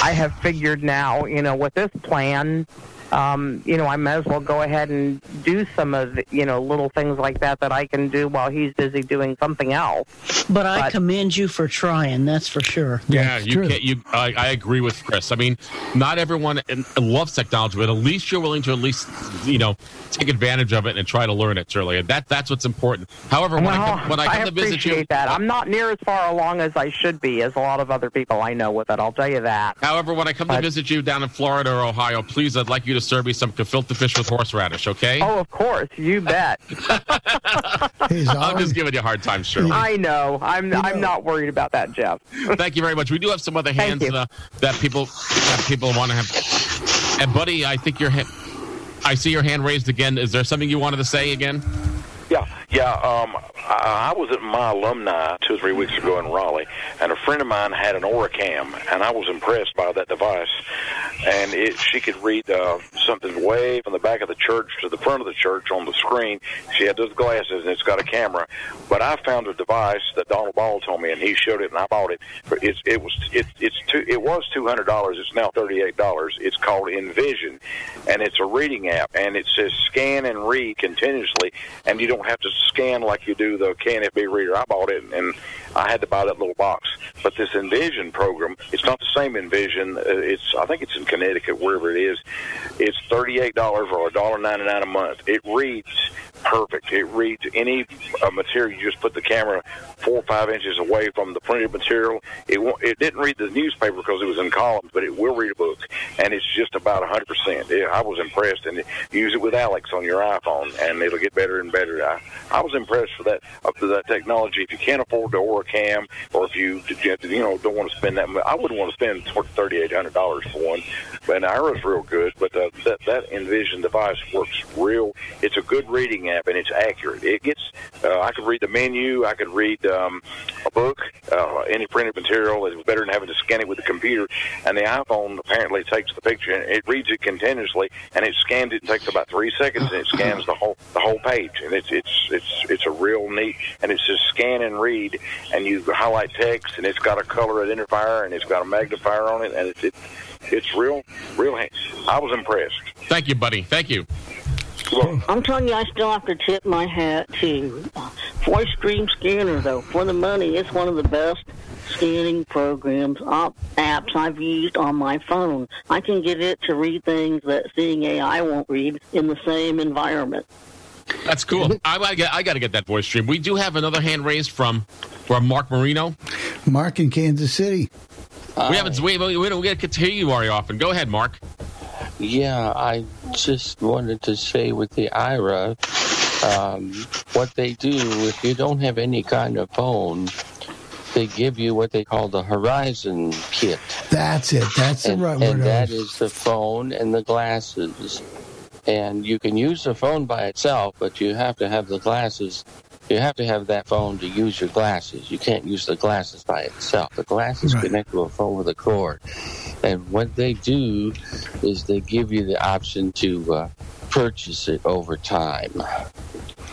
I have figured now, you know, with this plan, um, you know, I might as well go ahead and do some of the, you know, little things like that that I can do while he's busy doing something else. But I commend you for trying. That's for sure. Yeah, you can't. You, I, I agree with Chris. I mean, not everyone loves technology, but at least you're willing to at least, you know, take advantage of it and try to learn it, Shirley. And that that's what's important. However, when Well, I come, when I come to visit appreciate you, that. I'm not near as far along as I should be as a lot of other people I know with it. I'll tell you that. However, when I come to visit you down in Florida or Ohio, please, I'd like you to serve me some gefilte fish with horseradish, okay? Oh, of course, you bet. I'm just giving you a hard time, Shirley. I know. I'm I'm not worried about that, Jeff. Thank you very much. We do have some other hands uh, that people that people want to have. And buddy, I think your hand. I see your hand raised again. Is there something you wanted to say again? Yeah, yeah. Um, I, I was at my alumni two or three weeks ago in Raleigh, and a friend of mine had an OrCam, and I was impressed by that device. And it, she could read uh, something way from the back of the church to the front of the church on the screen. She had those glasses, and it's got a camera. But I found a device that Donald Ball told me, and he showed it, and I bought it. It's it was it, it's two, it was two hundred dollars. It's now thirty eight dollars. It's called Envision, and it's a reading app, and it says scan and read continuously, and you don't have to scan like you do the KNFB reader. I bought it, and I had to buy that little box. But this Envision program, it's not the same Envision. Uh, It's I think it's in Connecticut, wherever it is. It's thirty eight dollars or a dollar ninety nine a month. It reads perfect. It reads any uh, material. You just put the camera four or five inches away from the printed material. It it didn't read the newspaper because it was in columns, but it will read a book, and it's just about a hundred percent. I was impressed, and use it with Alex on your iPhone, and it'll get better and better. I, I was impressed for that up to that technology. If you can't afford the OrCam, or if you you know don't want to spend that, much, I wouldn't want to spend thirty eight hundred dollars for one. But an Aira's real good, but uh, that that Envision device works real. It's a good reading app, and it's accurate. It gets. Uh, I could read the menu. I could read um, a book, uh, any printed material. It's better than having to scan it with the computer. And the iPhone apparently takes the picture and it reads it continuously, and it scans it. It takes about three seconds, and it scans the whole the whole page. And it's it's it's it's a real neat. And it says scan and read, and you highlight text, and it's got a color identifier, and it's got a magnifier on it, and it's it, it's real real. hand- I was impressed. Thank you, buddy. Thank you. I'm telling you, I still have to tip my hat to Voice Dream Scanner, though. For the money, it's one of the best scanning programs, op- apps I've used on my phone. I can get it to read things that Seeing AI won't read in the same environment. That's cool. I, I, I got to get that Voice Dream. We do have another hand raised from from Mark Marino. Mark in Kansas City. we haven't. We, we, we don't get to hear you very often. Go ahead, Mark. Yeah, I just wanted to say with the Aira, um, what they do, if you don't have any kind of phone, they give you what they call the Horizon Kit. That's it. That's the and, right word. and I that was- is the phone and the glasses. And you can use the phone by itself, but you have to have the glasses. You have to have that phone to use your glasses. You can't use the glasses by itself. The glasses Right. connect to a phone with a cord, and what they do is they give you the option to uh, purchase it over time.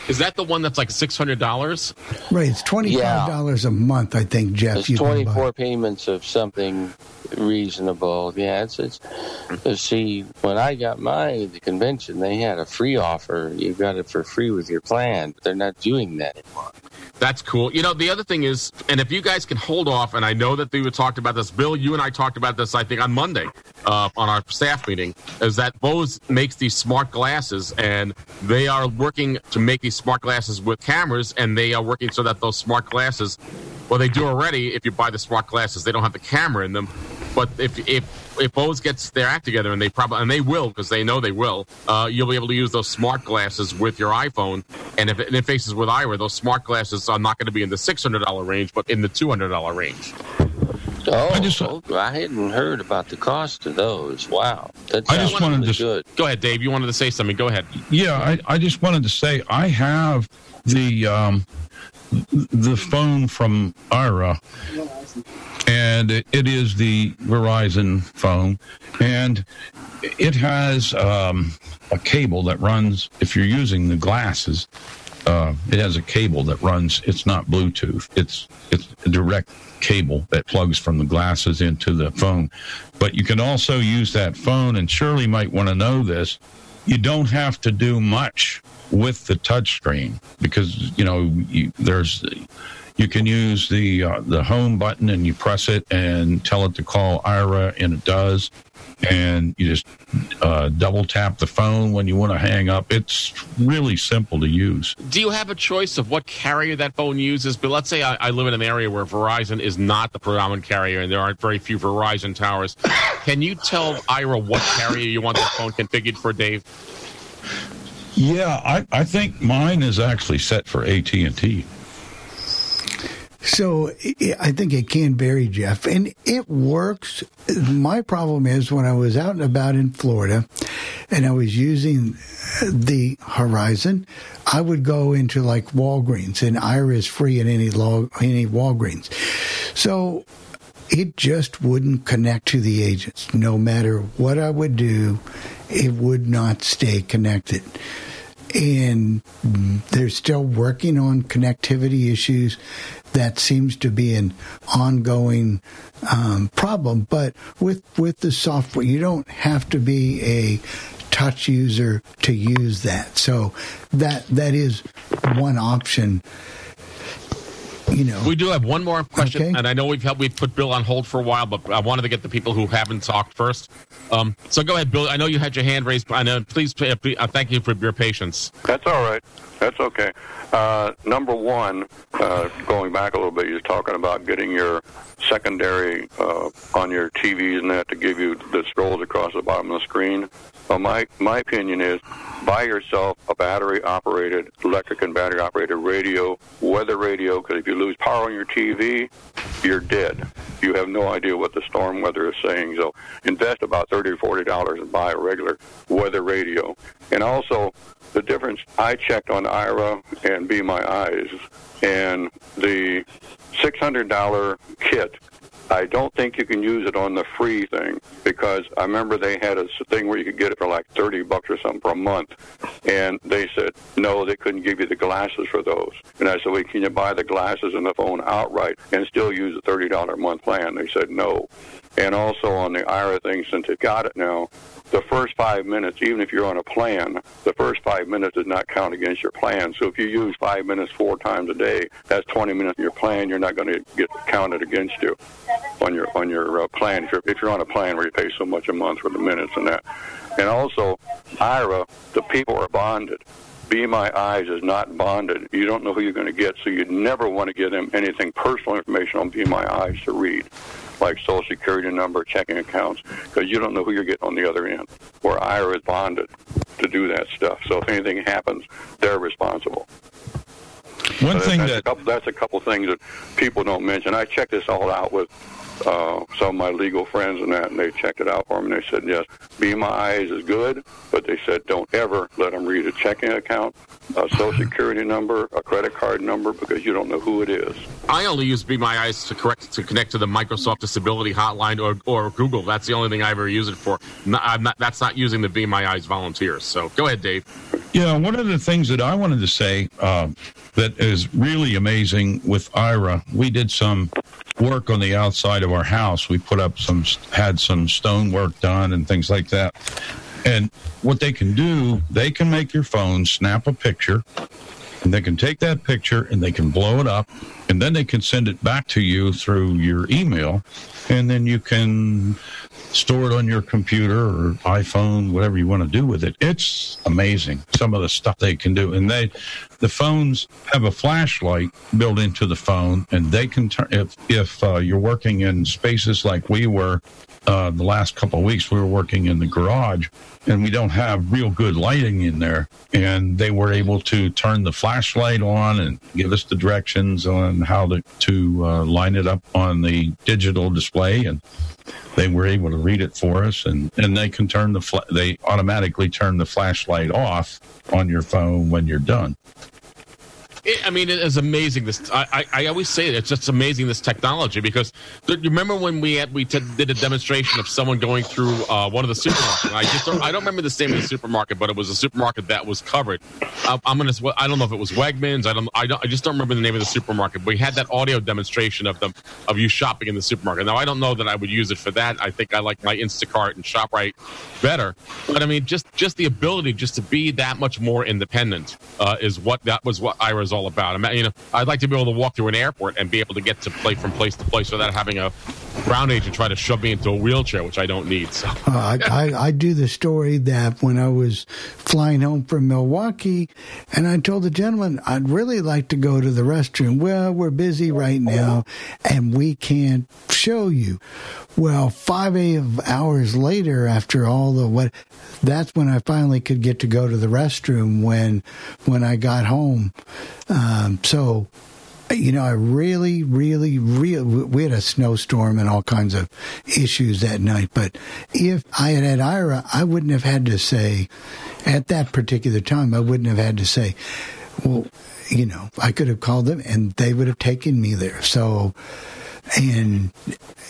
Is that the one that's like six hundred dollars? Right. It's $25 a month, I think, Jeff. It's you can 24 payments of something reasonable. Yeah, it's, it's uh, see, when I got my the convention, they had a free offer. You got it for free with your plan, but they're not doing that anymore. That's cool. You know, the other thing is, and if you guys can hold off, and I know that we talked about this, Bill, you and I talked about this, I think, on Monday uh, on our staff meeting, is that Bose makes these smart glasses, and they are working to make these smart glasses with cameras, and they are working so that those smart glasses, well, they do already. If you buy the smart glasses, they don't have the camera in them. But if if if Bose gets their act together, and they probably and they will because they know they will, uh, you'll be able to use those smart glasses with your iPhone. And if it interfaces with Aira, those smart glasses are not going to be in the six hundred dollar range, but in the two hundred dollar range. Oh, I, just, I hadn't heard about the cost of those. Wow, that I just wanted really to- good. Go ahead, Dave. You wanted to say something. Go ahead. Yeah, I, I just wanted to say I have the um, the phone from Aira, and it, it is the Verizon phone, and it has um, a cable that runs. If you're using the glasses, uh, it has a cable that runs. It's not Bluetooth. It's it's a direct cable that plugs from the glasses into the phone. But you can also use that phone, and Shirley might want to know this. You don't have to do much with the touchscreen because you know you, there's you can use the uh, the home button and you press it and tell it to call Aira and it does and you just uh, double tap the phone when you want to hang up it's really simple to use Do you have a choice of what carrier that phone uses? But let's say I, I live in an area where Verizon is not the predominant carrier, and there aren't very few Verizon towers. Can you tell Aira what carrier you want that phone configured for, Dave? yeah I, I think mine is actually set for AT&T So i think it can vary, Jeff, and it works. My problem is when I was out and about in Florida, and I was using the Horizon, I would go into like Walgreens, and Aira is free at any log, any Walgreens. So it just wouldn't connect to the agents. No matter what I would do, it would not stay connected. And they're still working on connectivity issues. That seems to be an ongoing um, problem. But with with the software, you don't have to be a touch user to use that. So that that is one option. You know, We do have one more question, and I know we've helped, we've put Bill on hold for a while, but I wanted to get the people who haven't talked first. Um, so go ahead, Bill. I know you had your hand raised, but I know, please uh, please, uh, thank you for your patience. That's all right. That's okay. Uh, number one, uh, going back a little bit, you're talking about getting your secondary uh, on your TVs and that to give you the scrolls across the bottom of the screen. Well, my my opinion is buy yourself a battery operated, electric and battery operated radio, weather radio, because if you lose power on your TV, you're dead. You have no idea what the storm weather is saying. So invest about thirty or forty dollars and buy a regular weather radio. And also the difference I checked on Aira and Be My Eyes and the six hundred dollar kit I don't think you can use it on the free thing because I remember they had a thing where you could get it for like 30 bucks or something for a month. And they said, no, they couldn't give you the glasses for those. And I said, well, can you buy the glasses and the phone outright and still use a $30 a month plan? They said, no. And also on the Aira thing, since they've got it now, the first five minutes, even if you're on a plan, the first five minutes does not count against your plan. So if you use five minutes four times a day, that's 20 minutes in your plan. You're not going to get counted against you on your on your uh, plan. If you're, if you're on a plan where you pay so much a month for the minutes and that, and also Aira, the people are bonded. Be My Eyes is not bonded. You don't know who you're going to get, so you never want to give them anything personal information on Be My Eyes to read, like Social Security number, checking accounts, because you don't know who you're getting on the other end. Where Aira is bonded to do that stuff. So if anything happens, they're responsible. One So thing that's that a couple, that's a couple things that people don't mention. I checked this all out with uh, some of my legal friends and that, and they checked it out for me. And they said, yes, Be My Eyes is good, but they said don't ever let them read a checking account, a social security number, a credit card number, because you don't know who it is. I only use Be My Eyes to correct to connect to the Microsoft Disability Hotline or, or Google. That's the only thing I ever use it for. I'm not, that's not using the Be My Eyes volunteers. So go ahead, Dave. Yeah, one of the things that I wanted to say uh, that is really amazing with Aira, we did some work on the outside of our house. We put up some, had some stone work done and things like that. And what they can do, they can make your phone snap a picture, and they can take that picture and they can blow it up, and then they can send it back to you through your email, and then you can store it on your computer or iPhone, whatever you want to do with it. It's amazing some of the stuff they can do, and they the phones have a flashlight built into the phone, and they can turn if if uh, you're working in spaces like we were. Uh, the last couple of weeks, we were working in the garage, and we don't have real good lighting in there. And they were able to turn the flashlight on and give us the directions on how to to uh, line it up on the digital display, and they were able to read it for us and, and they can turn the fla- they automatically turn the flashlight off on your phone when you're done It, I mean, it is amazing. This I, I, I always say it, it's just amazing this technology because you remember when we had we t- did a demonstration of someone going through uh, one of the supermarkets. I just don't, I don't remember the name of the supermarket, but it was a supermarket that was covered. I, I'm gonna I don't know if it was Wegmans. I don't I don't I just don't remember the name of the supermarket. We had that audio demonstration of them of you shopping in the supermarket. Now I don't know that I would use it for that. I think I like my Instacart and Shoprite better. But I mean, just just the ability just to be that much more independent uh, is what that was what Aira's all about. I mean, you know, I'd like to be able to walk through an airport and be able to get to play from place to place without having a ground agent try to shove me into a wheelchair, which I don't need. So. Uh, I, I, I do the story that when I was flying home from Milwaukee, and I told the gentleman I'd really like to go to the restroom. Well, we're busy right now, and we can't show you. Well, five eight hours later, after all the what, that's when I finally could get to go to the restroom when when I got home. Um, so you know, I really, really, really, we had a snowstorm and all kinds of issues that night. But if I had had Aira, I wouldn't have had to say, at that particular time, I wouldn't have had to say, well, you know, I could have called them and they would have taken me there. So, and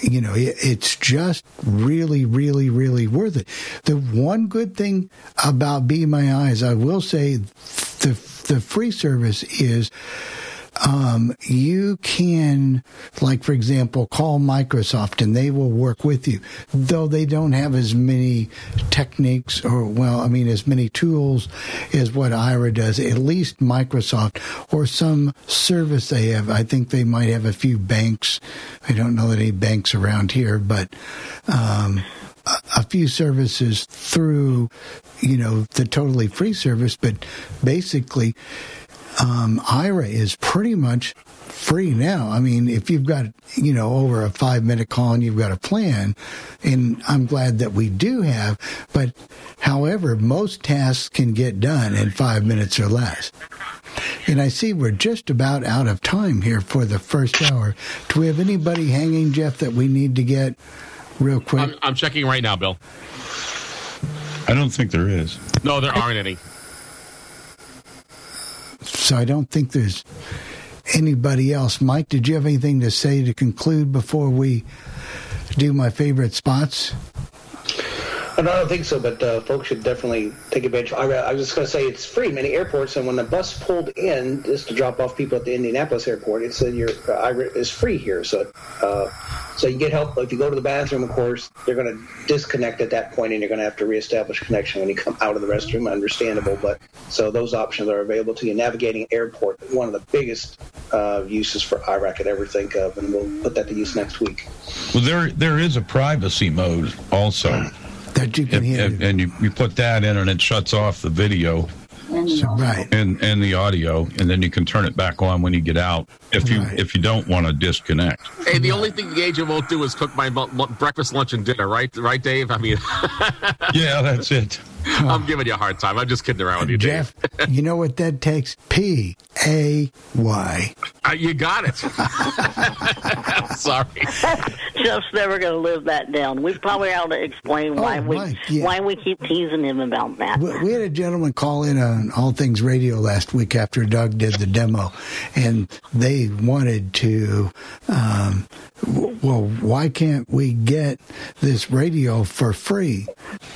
you know it, it's just really really really worth it. The one good thing about be my eyes i will say the the free service is um, you can, like for example, call Microsoft and they will work with you, though they don't have as many techniques or well, I mean, as many tools as what Aira does. At least Microsoft or some service they have. I think they might have a few banks. I don't know that any banks around here, but. Um, a few services through, you know, the totally free service, but basically, um, Aira is pretty much free now. I mean, if you've got, you know, over a five minute call and you've got a plan, and I'm glad that we do have, but however, most tasks can get done in five minutes or less. And I see we're just about out of time here for the first hour. Do we have anybody hanging, Jeff, that we need to get real quick? I'm, I'm checking right now, Bill. I don't think there is. No, there aren't any. So I don't think there's anybody else. Mike, did you have anything to say to conclude before we do my favorite spots? I don't think so, but uh, folks should definitely take advantage. I, I was just going to say it's free. Many airports, and when the bus pulled in just to drop off people at the Indianapolis airport, it said your uh, is free here. So, uh, so you get help if you go to the bathroom. Of course, they're going to disconnect at that point, and you're going to have to reestablish connection when you come out of the restroom. Understandable, but so those options are available to you. Navigating airport, one of the biggest uh, uses for Aira I could ever think of, and we'll put that to use next week. Well, there there is a privacy mode also. That you can hear. And, and you, you put that in and it shuts off the video right. and, and the audio, and then you can turn it back on when you get out if you if you don't want to disconnect. Hey, the only thing the agent won't do is cook my bu- bu- breakfast, lunch, and dinner, right? Right, Dave? I mean, Yeah, that's it. I'm giving you a hard time. I'm just kidding around with you, Jeff, Dave. you know what that takes? P A Y. Uh, you got it. Sorry. Jeff's never going to live that down. We probably ought to explain why Oh, we Mike, yeah. why we keep teasing him about that. We we had a gentleman call in on All Things Radio last week after Doug did the demo, and they wanted to, um, w- well, why can't we get this radio for free?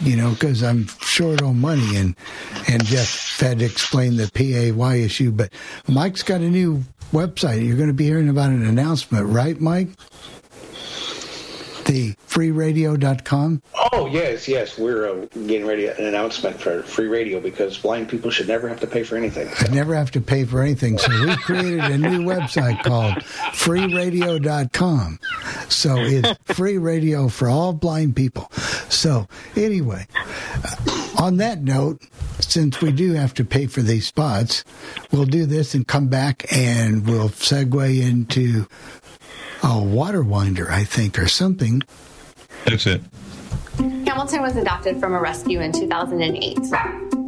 You know, because I'm short on money, and and Jeff had to explain the PAY issue. But Mike's got a new website. You're going to be hearing about an announcement, right, Mike? The freeradio.com. Oh yes, yes, we're uh, getting ready an announcement for free radio because blind people should never have to pay for anything. I never have to pay for anything. So we created a new website called freeradio.com. So it's free radio for all blind people. So anyway, uh, on that note, since we do have to pay for these spots, we'll do this and come back and we'll segue into a water winder, I think, or something. That's it. Hamilton was adopted from a rescue in 2008.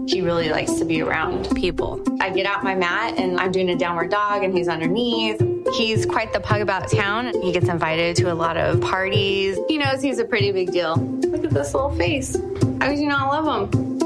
He really likes to be around people. I get out my mat and I'm doing a downward dog and he's underneath. He's quite the pug about town. He gets invited to a lot of parties. He knows he's a pretty big deal. Look at this little face. How could you not love him?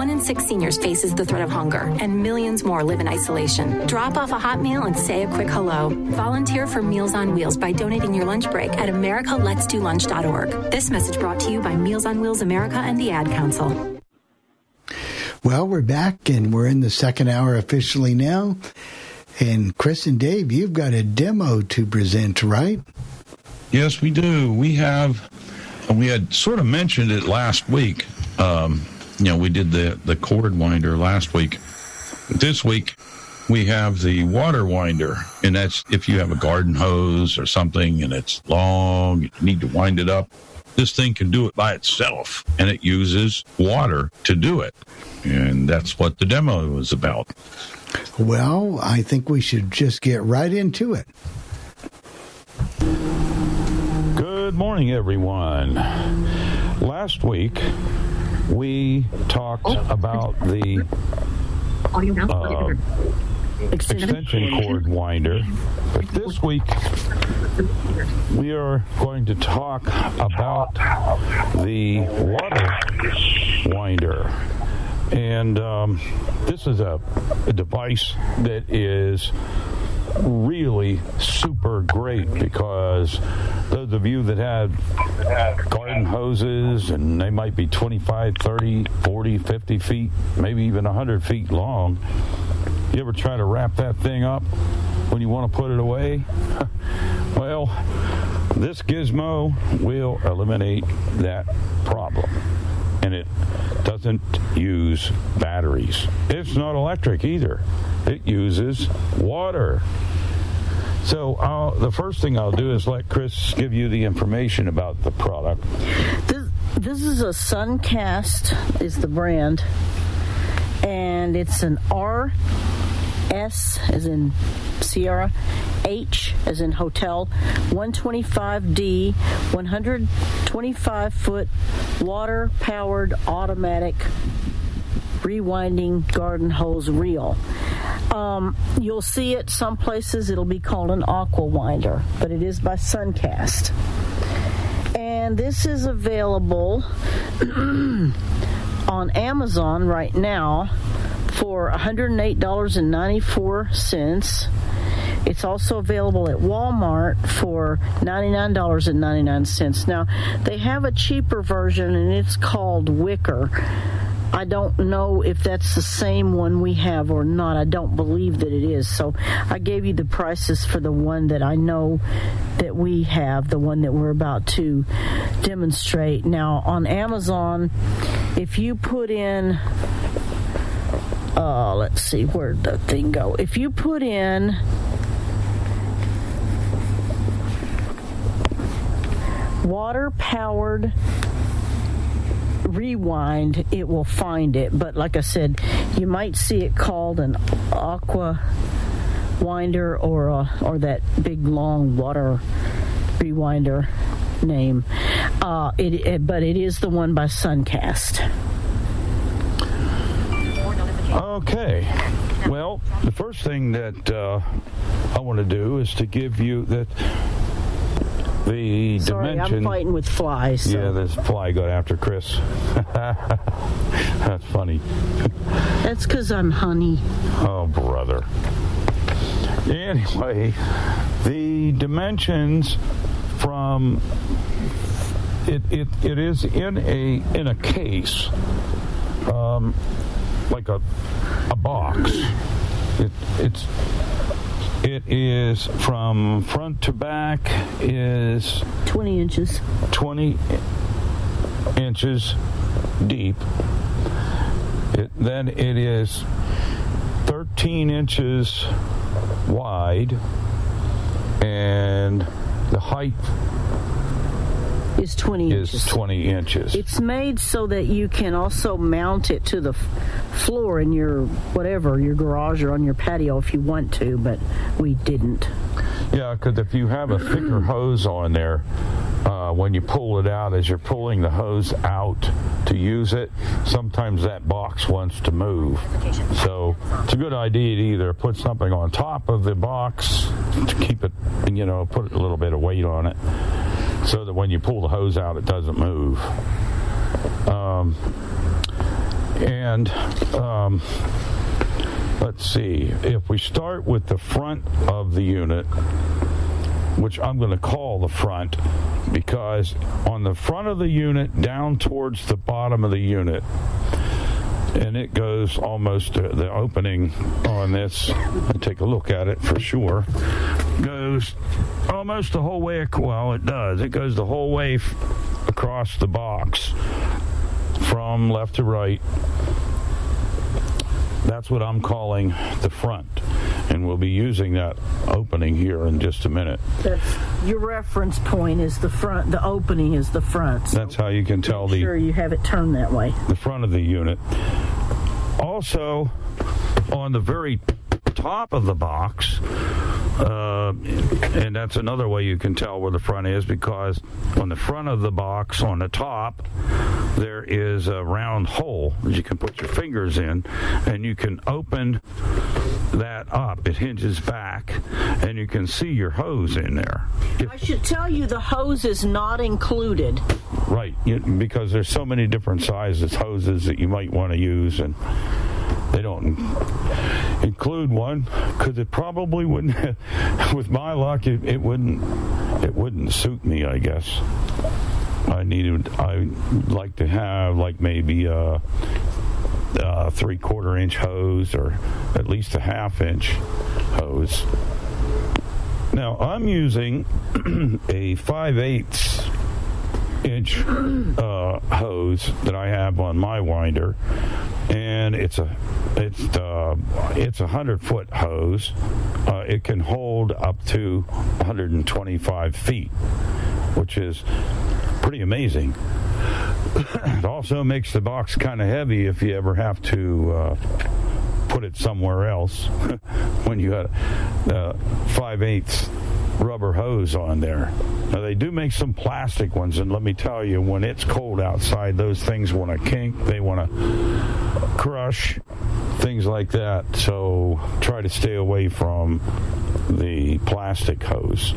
One in six seniors faces the threat of hunger, and millions more live in isolation. Drop off a hot meal and say a quick hello. Volunteer for Meals on Wheels by donating your lunch break at americaletsdolunch.org. This message brought to you by Meals on Wheels America and the Ad Council. Well, we're back and we're in the second hour officially now. And Chris and Dave, you've got a demo to present, right? Yes, we do. We have, and we had sort of mentioned it last week. Um, you know, we did the, the cord winder last week. This week, we have the water winder, and that's if you have a garden hose or something and it's long, you need to wind it up. This thing can do it by itself, and it uses water to do it. And that's what the demo was about. Well, I think we should just get right into it. Good morning, everyone. Last week, we talked about the uh, extension cord winder, but this week we are going to talk about the water winder. And um, this is a, a device that is really super great because those of you that have garden hoses and they might be 25, 30, 40, 50 feet, maybe even 100 feet long, you ever try to wrap that thing up when you want to put it away? well, this gizmo will eliminate that problem. And it doesn't use batteries. It's not electric either. It uses water. So I'll, the first thing I'll do is let Chris give you the information about the product. This, this is a Suncast, is the brand. and it's an R S as in Sierra, H as in hotel, 125D, 125 foot water powered automatic rewinding garden hose reel. Um, you'll see it some places, it'll be called an aqua winder, but it is by Suncast. And this is available on Amazon right now for $108.94. It's also available at Walmart for $99.99. Now, they have a cheaper version and it's called Wicker. I don't know if that's the same one we have or not. I don't believe that it is. So I gave you the prices for the one that I know that we have, the one that we're about to demonstrate. Now, on Amazon, if you put in uh, let's see where'd the thing go. If you put in water powered rewind it will find it. But like i said you might see it called an aqua winder or a, or that big long water rewinder name. Uh, it, it, but it is the one by suncast Okay. Well, the first thing that uh, I want to do is to give you that the Sorry, dimension. I'm fighting with flies. So. Yeah, this fly got after Chris. That's funny. That's because I'm honey. Oh, brother. Anyway, the dimensions from it, it, it is in a in a case. Um, like a a box. It, it's it is from front to back is 20 inches. 20 inches deep. It, then it is 13 inches wide and the height is 20 is inches. 20 inches. It's made so that you can also mount it to the f- floor in your whatever, your garage or on your patio if you want to, but we didn't. Yeah, because if you have a thicker hose on there, uh, when you pull it out, as you're pulling the hose out to use it, sometimes that box wants to move. So it's a good idea to either put something on top of the box to keep it, you know, put a little bit of weight on it, so that when you pull the hose out, it doesn't move. Um, and um, let's see, if we start with the front of the unit, which I'm going to call the front because on the front of the unit down towards the bottom of the unit and it goes almost to the opening on this. Take a look at it for sure. Goes almost the whole way well it does. It goes the whole way f- across the box from left to right that's what I'm calling the front. And we'll be using that opening here in just a minute. That's your reference point is the front. The opening is the front. So That's how you can tell make the sure you have it turned that way. the front of the unit. Also, on the very top of the box, uh, and that's another way you can tell where the front is because on the front of the box, on the top, there is a round hole that you can put your fingers in, and you can open that up. It hinges back, and you can see your hose in there. I should tell you the hose is not included. Right, because there's so many different sizes hoses that you might want to use, and they don't include one because it probably wouldn't. with my luck, it, it wouldn't. It wouldn't suit me, I guess. I needed. I like to have like maybe a, a three quarter inch hose or at least a half inch hose. Now I'm using a five eighths inch uh, hose that I have on my winder, and it's a it's uh, it's a hundred foot hose. Uh, it can hold up to 125 feet, which is pretty amazing. it also makes the box kind of heavy if you ever have to uh, put it somewhere else when you got a uh, five eighths rubber hose on there. Now they do make some plastic ones, and let me tell you, when it's cold outside, those things want to kink, they want to crush, things like that. So try to stay away from the plastic hose.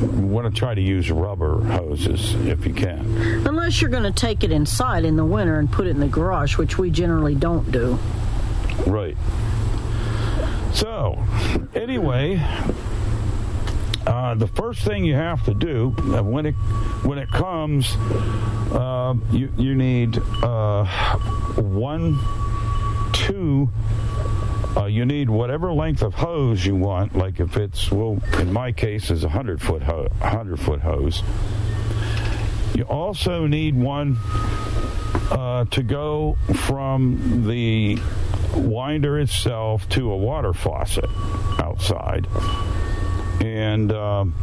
Want to try to use rubber hoses if you can. Unless you're going to take it inside in the winter and put it in the garage, which we generally don't do. Right. So, anyway, uh, the first thing you have to do uh, when it when it comes, uh, you you need uh, one, two. Uh, you need whatever length of hose you want. Like if it's well, in my case, is a hundred foot ho- hundred foot hose. You also need one uh, to go from the winder itself to a water faucet outside. And um,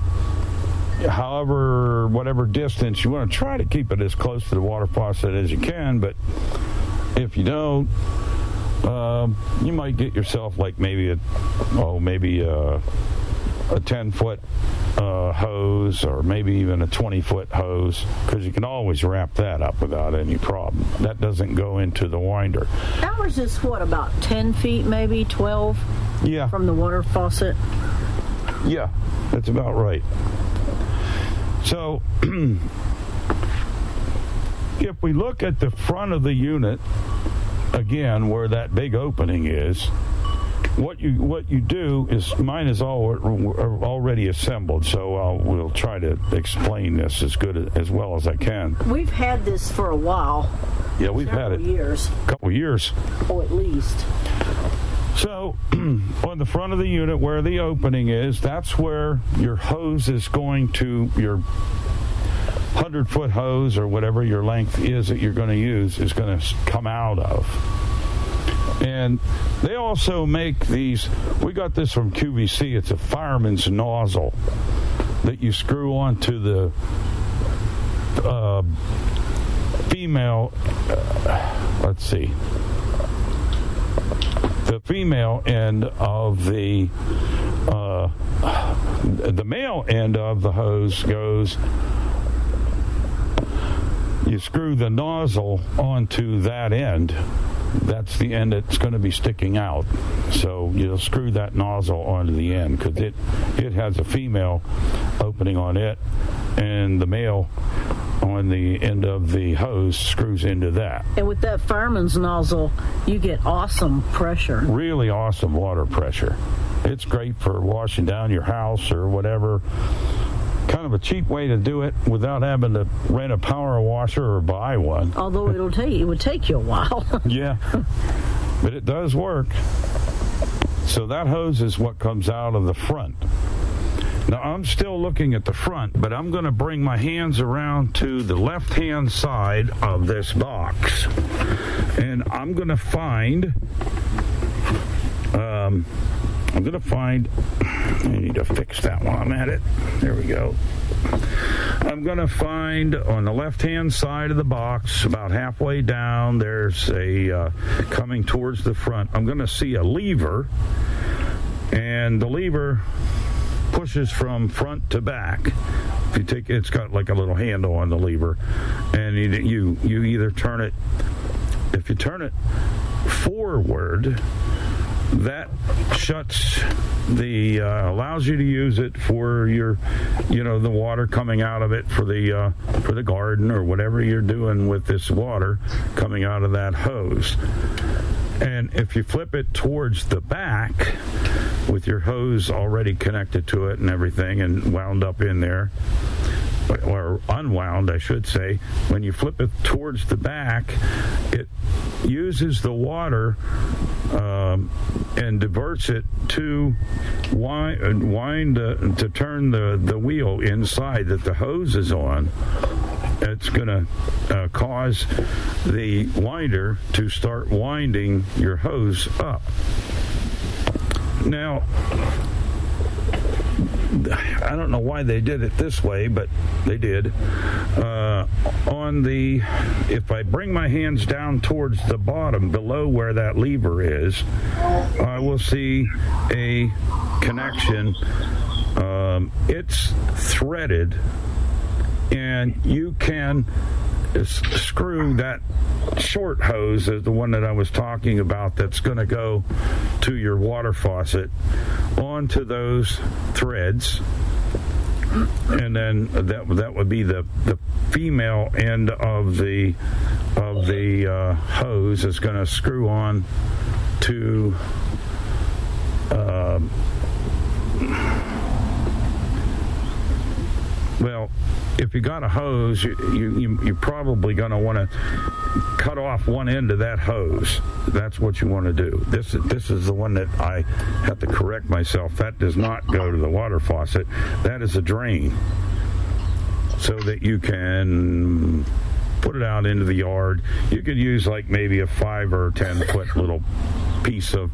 however whatever distance you want to try to keep it as close to the water faucet as you can but if you don't um, you might get yourself like maybe a oh maybe a, a 10 foot uh, hose or maybe even a 20 foot hose because you can always wrap that up without any problem that doesn't go into the winder Ours is what, about 10 feet, maybe 12? Yeah. From the water faucet? Yeah, that's about right. So, if we look at the front of the unit, again, where that big opening is, what you what you do is mine is all already assembled, so I'll, we'll try to explain this as good as well as I can. We've had this for a while. Yeah, we've had it years. a couple years. Oh, at least. So, on the front of the unit where the opening is, that's where your hose is going to, your 100 foot hose or whatever your length is that you're going to use is going to come out of. And they also make these, we got this from QVC, it's a fireman's nozzle that you screw onto the uh, female, uh, let's see, the female end of the uh, the male end of the hose goes you screw the nozzle onto that end that's the end that's going to be sticking out so you'll screw that nozzle onto the end because it it has a female opening on it and the male on the end of the hose screws into that And with that fireman's nozzle, you get awesome pressure. really awesome water pressure. It's great for washing down your house or whatever. Kind of a cheap way to do it without having to rent a power washer or buy one. Although it'll take it would take you a while. Yeah, but it does work. So that hose is what comes out of the front. Now I'm still looking at the front, but I'm going to bring my hands around to the left hand side of this box. And I'm going to find um, I'm going to find I need to fix that while I'm at it. There we go. I'm going to find on the left hand side of the box, about halfway down, there's a uh, coming towards the front. I'm going to see a lever, and the lever pushes from front to back. If you take it's got like a little handle on the lever, and you you, you either turn it. If you turn it forward, that shuts the uh, allows you to use it for your you know the water coming out of it for the uh, for the garden or whatever you're doing with this water coming out of that hose. And if you flip it towards the back with your hose already connected to it and everything and wound up in there or unwound, I should say, when you flip it towards the back, it uses the water um, and diverts it to wind, wind uh, to turn the, the wheel inside that the hose is on. It's going to uh, cause the winder to start winding your hose up. Now, I don't know why they did it this way, but they did. Uh, on the, if I bring my hands down towards the bottom, below where that lever is, I will see a connection. Um, it's threaded, and you can screw that short hose the one that I was talking about that's going to go to your water faucet onto those threads. And then that that would be the the female end of the of the uh, hose is going to screw on to uh, well if you got a hose, you, you, you're probably going to want to cut off one end of that hose. That's what you want to do. This, this is the one that I have to correct myself. That does not go to the water faucet. That is a drain. So that you can put it out into the yard. You could use like maybe a five or ten foot little piece of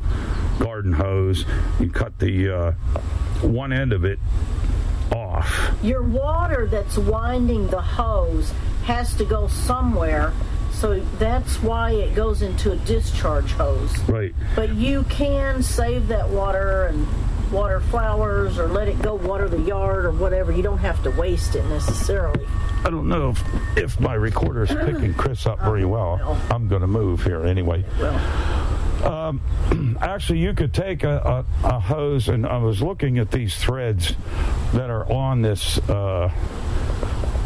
garden hose. You cut the uh, one end of it off. Your water that's winding the hose has to go somewhere. So that's why it goes into a discharge hose. Right. But you can save that water and water flowers or let it go water the yard or whatever. You don't have to waste it necessarily. I don't know if, if my recorder is picking Chris up very well. I'm going to move here anyway. Um, actually, you could take a, a, a, hose, and I was looking at these threads that are on this. Uh,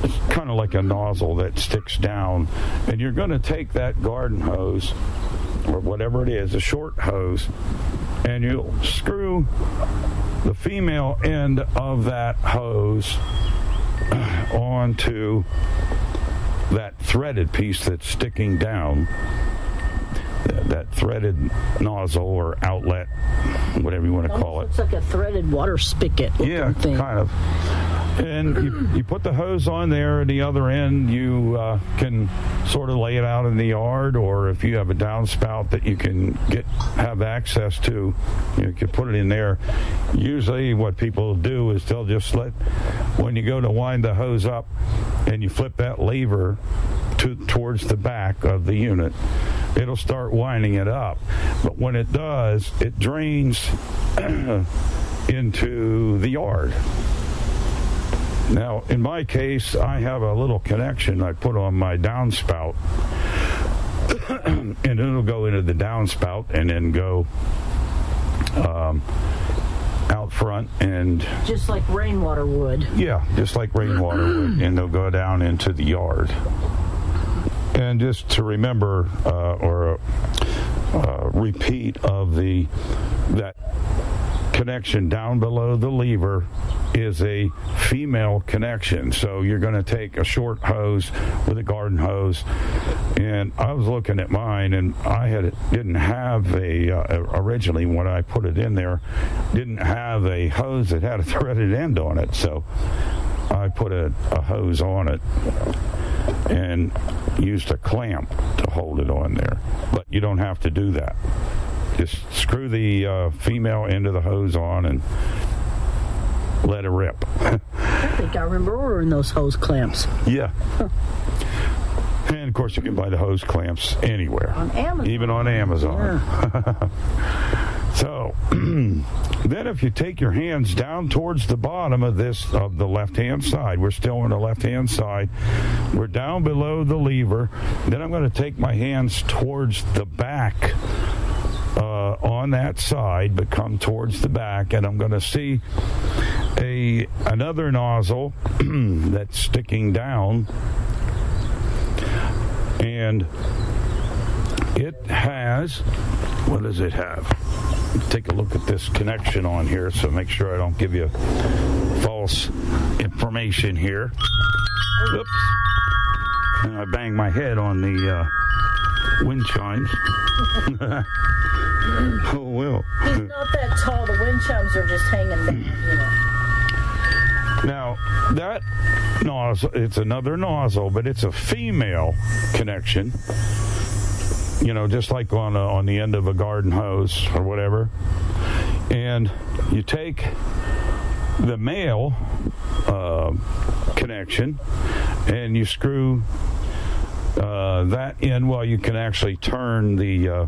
it's kind of like a nozzle that sticks down, and you're going to take that garden hose or whatever it is, a short hose, and you'll screw the female end of that hose onto that threaded piece that's sticking down that threaded nozzle or outlet, whatever you want to call it. Looks like a threaded water spigot. Yeah, thing. kind of. And you, you put the hose on there, at the other end you uh, can sort of lay it out in the yard, or if you have a downspout that you can get have access to, you can put it in there. Usually, what people do is they'll just let when you go to wind the hose up, and you flip that lever to towards the back of the unit it'll start winding it up. But when it does, it drains into the yard. Now, in my case, I have a little connection I put on my downspout, and it'll go into the downspout and then go um, out front and just like rainwater would. Yeah, just like rainwater would, and they'll go down into the yard. And just to remember uh, or uh, repeat of the that connection down below the lever is a female connection. So you're going to take a short hose with a garden hose. And I was looking at mine, and I had didn't have a uh, originally when I put it in there, didn't have a hose that had a threaded end on it. So I put a, a hose on it and used a clamp to hold it on there. But you don't have to do that. Just screw the uh, female end of the hose on and let it rip. I think I remember ordering those hose clamps. Yeah. And of course, you can buy the hose clamps anywhere, on Amazon. even on Amazon. Yeah. so, then if you take your hands down towards the bottom of this of the left-hand side, we're still on the left-hand side. We're down below the lever. Then I'm going to take my hands towards the back uh, on that side, but come towards the back, and I'm going to see a another nozzle that's sticking down and it has what does it have? Take a look at this connection on here so make sure I don't give you false information here. Oops. And I bang my head on the uh, wind chimes. Oh well. He's not that tall. The wind chimes are just hanging there you know now, that nozzle, it's another nozzle, but it's a female connection. You know, just like on a, on the end of a garden hose or whatever. And you take the male uh, connection, and you screw uh, that in. Well, you can actually turn the uh,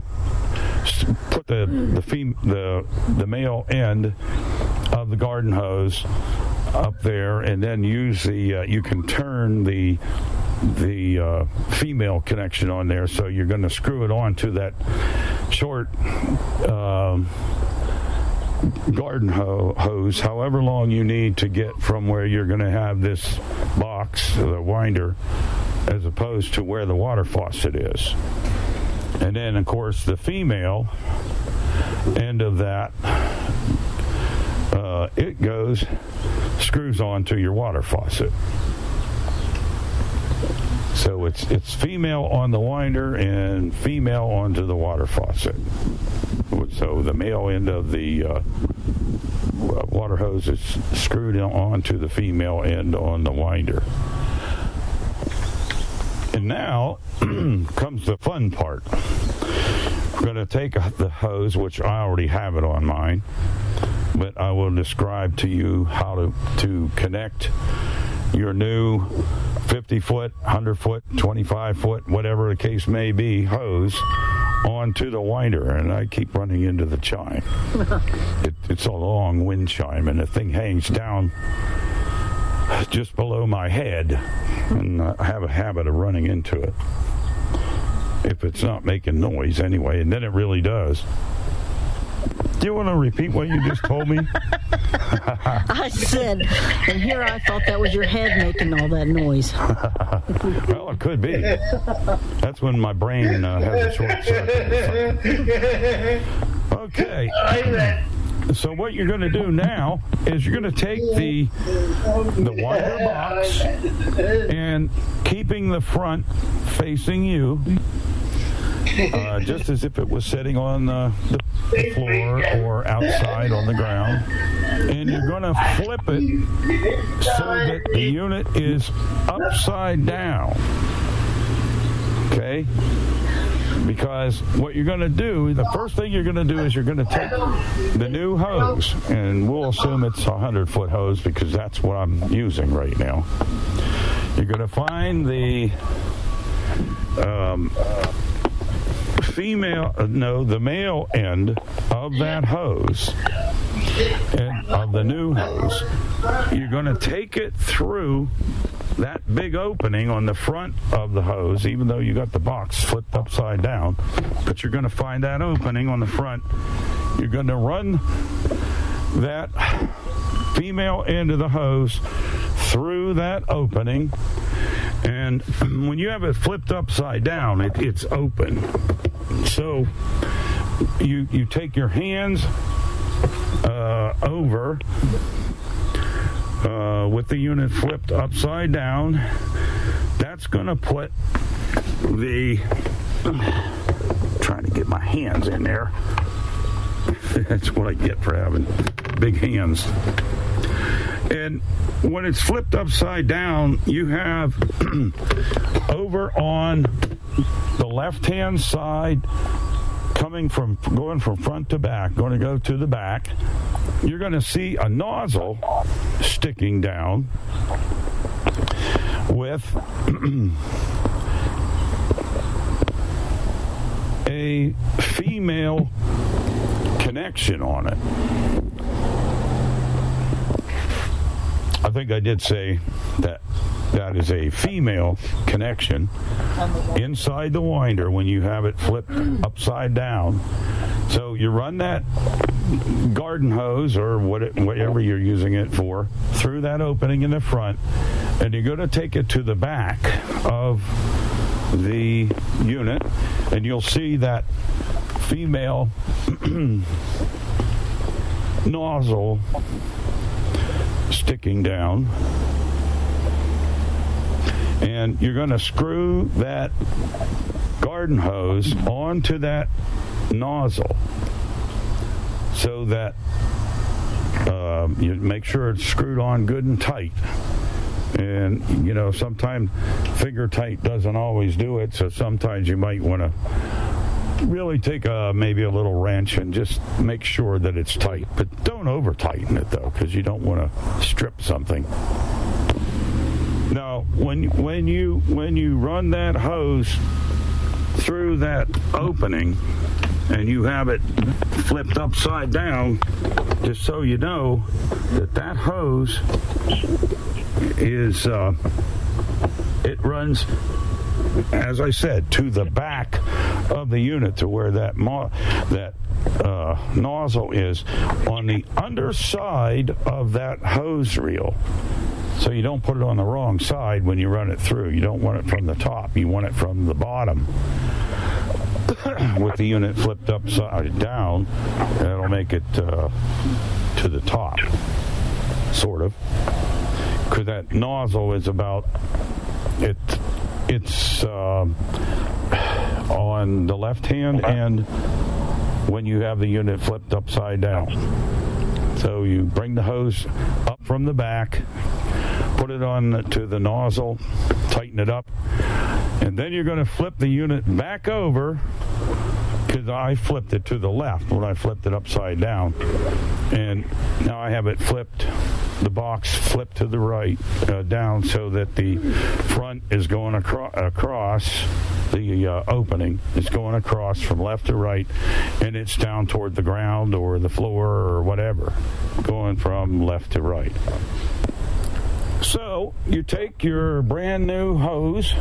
put the the, fem- the the male end of the garden hose up there, and then use the uh, you can turn the the uh, female connection on there. So you're going to screw it on to that short. Um, garden ho- hose, however long you need to get from where you're going to have this box, the winder, as opposed to where the water faucet is. And then, of course, the female end of that, uh, it goes, screws onto your water faucet. So it's it's female on the winder and female onto the water faucet. So the male end of the uh, water hose is screwed onto the female end on the winder. And now comes the fun part. I'm going to take the hose, which I already have it on mine, but I will describe to you how to, to connect your new 50 foot, 100 foot, 25 foot, whatever the case may be, hose onto the winder. And I keep running into the chime. It, it's a long wind chime, and the thing hangs down just below my head. And I have a habit of running into it. If it's not making noise anyway, and then it really does. Do you want to repeat what you just told me? I said, and here I thought that was your head making all that noise. well, it could be. That's when my brain uh, has a short circuit. Okay. So what you're going to do now is you're going to take the the winder box and keeping the front facing you, uh, just as if it was sitting on the, the floor or outside on the ground, and you're going to flip it so that the unit is upside down. Okay? Because what you're going to do, the first thing you're going to do is you're going to take the new hose, and we'll assume it's a 100 foot hose because that's what I'm using right now. You're going to find the um, female, uh, no, the male end of that hose, and of the new hose. You're going to take it through that big opening on the front of the hose, even though you got the box flipped upside down, but you're going to find that opening on the front. You're going to run that female end of the hose through that opening. And when you have it flipped upside down, it, it's open. So you you take your hands uh, over uh, with the unit flipped upside down. That's going to put the trying to get my hands in there. That's what I get for having big hands. And when it's flipped upside down, you have over on the left hand side coming from going from front to back, going to go to the back, you're going to see a nozzle sticking down with a female connection on it. I think I did say that that is a female connection inside the winder when you have it flipped upside down. So you run that garden hose or what, whatever you're using it for through that opening in the front, and you're going to take it to the back of the unit, and you'll see that female nozzle sticking down. And you're going to screw that garden hose onto that nozzle so that uh, you make sure it's screwed on good and tight. And, you know, sometimes finger tight doesn't always do it, so sometimes you might want to really take a maybe a little wrench and just make sure that it's tight. But don't over tighten it though, because you don't want to strip something. Now, when when you when you run that hose through that opening and you have it flipped upside down, just so you know that that hose is uh, it runs as I said, to the back of the unit to where that that uh, nozzle is on the underside of that hose reel. So you don't put it on the wrong side when you run it through. You don't want it from the top. You want it from the bottom. With the unit flipped upside down, that'll make it uh, to the top, sort of. Because that nozzle is about it. It's uh, on the left hand and when you have the unit flipped upside down. So you bring the hose up from the back, put it on to the nozzle, tighten it up, and then you're going to flip the unit back over because I flipped it to the left when I flipped it upside down. And now I have it flipped, the box flipped to the right, uh, down, so that the front is going acro- across the uh, opening. It's going across from left to right, and it's down toward the ground or the floor or whatever, going from left to right. So you take your brand new hose.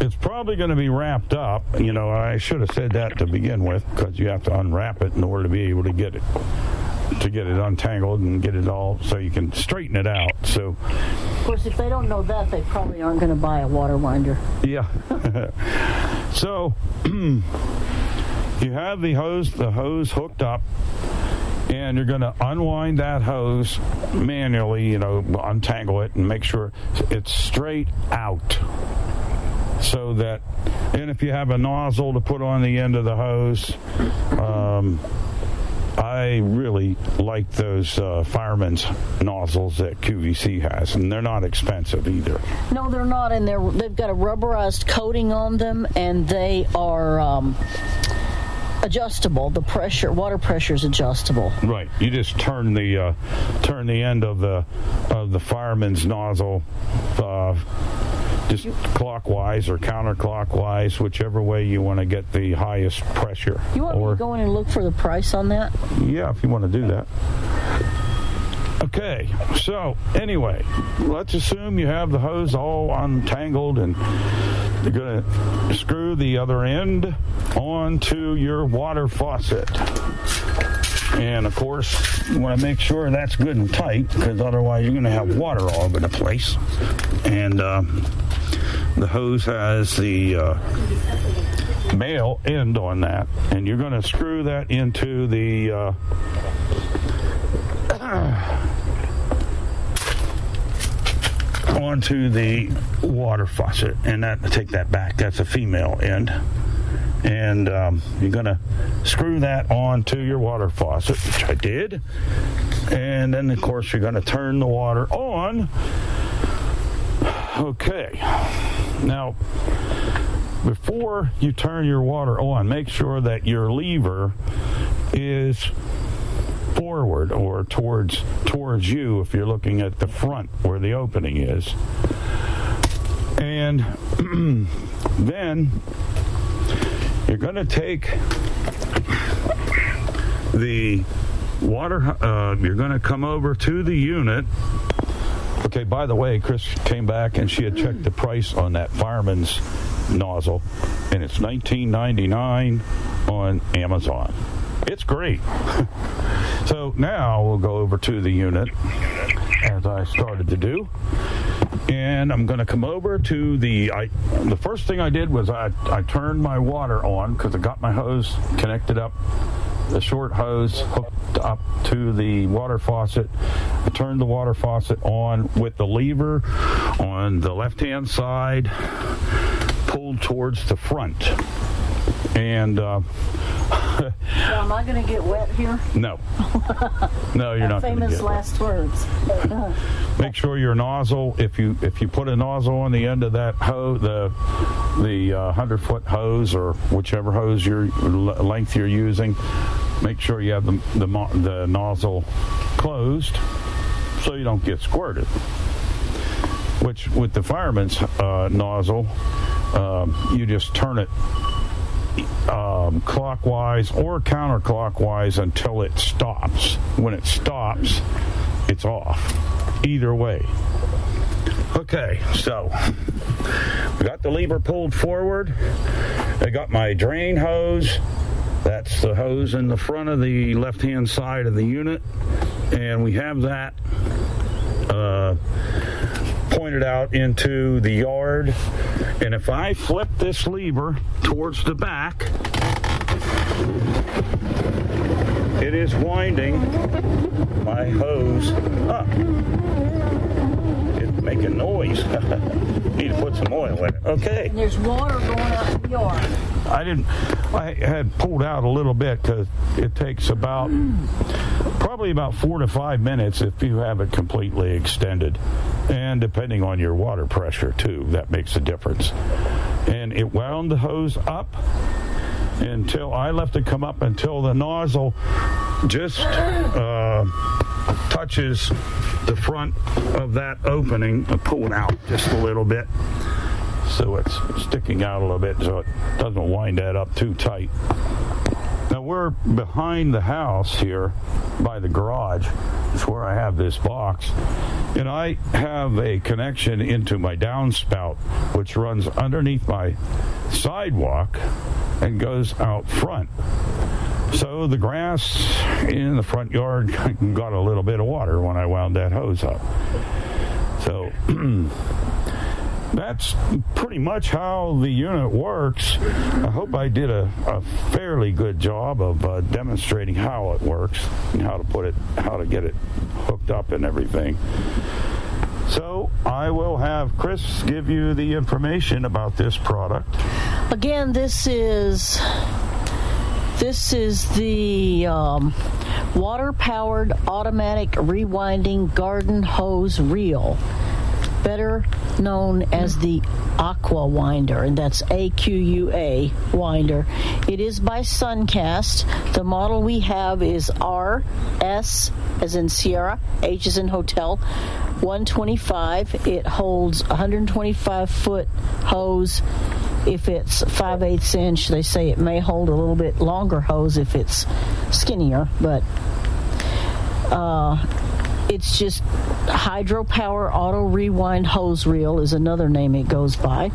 It's probably going to be wrapped up. You know, I should have said that to begin with because you have to unwrap it in order to be able to get it to get it untangled and get it all so you can straighten it out. So, Of course, if they don't know that, they probably aren't going to buy a water winder. yeah. so you have the hose the hose hooked up and you're going to unwind that hose manually, you know, untangle it and make sure it's straight out. So that, and if you have a nozzle to put on the end of the hose, um, I really like those uh, nozzles that QVC has, and they're not expensive either. No, they're not, and they're they've got a rubberized coating on them, and they are um, adjustable. The pressure, water pressure is adjustable. Right. You just turn the uh, turn the end of the of the fireman's nozzle uh, just clockwise or counterclockwise, whichever way you want to get the highest pressure. You want or to go in and look for the price on that? yeah, if you want to do that. Okay, so anyway, let's assume you have the hose all untangled and you're going to screw the other end onto your water faucet. And of course, you want to make sure that's good and tight because otherwise you're going to have water all over the place. And um, the hose has the uh, male end on that, and you're going to screw that into the. Uh, onto the water faucet, and that take that back. That's a female end, and um, you're gonna screw that onto your water faucet, which I did, and then of course you're gonna turn the water on. Okay, now before you turn your water on, make sure that your lever is forward or towards towards you if you're looking at the front where the opening is. And then you're going to take the water uh, you're going to come over to the unit Okay, by the way, Chris came back and she had checked the price on that fireman's nozzle, and it's $19.99 on Amazon. It's great. so now we'll go over to the unit as I started to do. And I'm going to come over to the. I the first thing I did was I I turned my water on because I got my hose connected up the short hose hooked up to the water faucet. I turned the water faucet on with the lever on the left hand side, pulled towards the front. And uh, Now, am I going to get wet here? No. No, you're not Famous get wet. last words. Make sure your nozzle, if you if you put a nozzle on the end of that hose, the the uh, hundred foot hose or whichever hose your l- length you're using, make sure you have the the, mo- the nozzle closed so you don't get squirted. Which with the fireman's uh, nozzle, um, you just turn it um, clockwise or counterclockwise until it stops. When it stops, it's off. Either way. Okay, so we got the lever pulled forward. I got my drain hose. That's the hose in the front of the left hand side of the unit. And we have that uh, pointed out into the yard. And if I flip this lever towards the back, it is winding my hose up. It's making noise. Need to put some oil in it. Okay. And there's water going out in the yard. I didn't. I had pulled out a little bit because it takes about probably about four to five minutes if you have it completely extended, and depending on your water pressure too, that makes a difference. And it wound the hose up until I left it come up until the nozzle just uh, touches the front of that opening. I pull it out just a little bit so it's sticking out a little bit so it doesn't wind that up too tight. Now we're behind the house here by the garage. It's where I have this box. And I have a connection into my downspout, which runs underneath my sidewalk and goes out front. So the grass in the front yard got a little bit of water when I wound that hose up. So that's pretty much how the unit works. I hope I did a, a fairly good job of uh, demonstrating how it works and how to put it, how to get it hooked up and everything. So I will have Chris give you the information about this product. Again, this is this is the um, water-powered automatic rewinding garden hose reel, better known as the Aqua Winder, and that's A Q U A Winder. It is by Suncast. The model we have is R S as in Sierra, H as in hotel, 125. It holds 125 foot hose. If it's 5 eighths inch, they say it may hold a little bit longer hose if it's skinnier, but uh, it's just hydropower auto rewind hose reel is another name it goes by.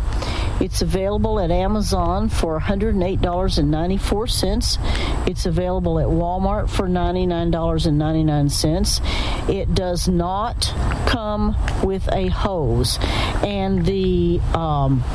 It's available at Amazon for $108.94. It's available at Walmart for $99.99. It does not come with a hose. And the um,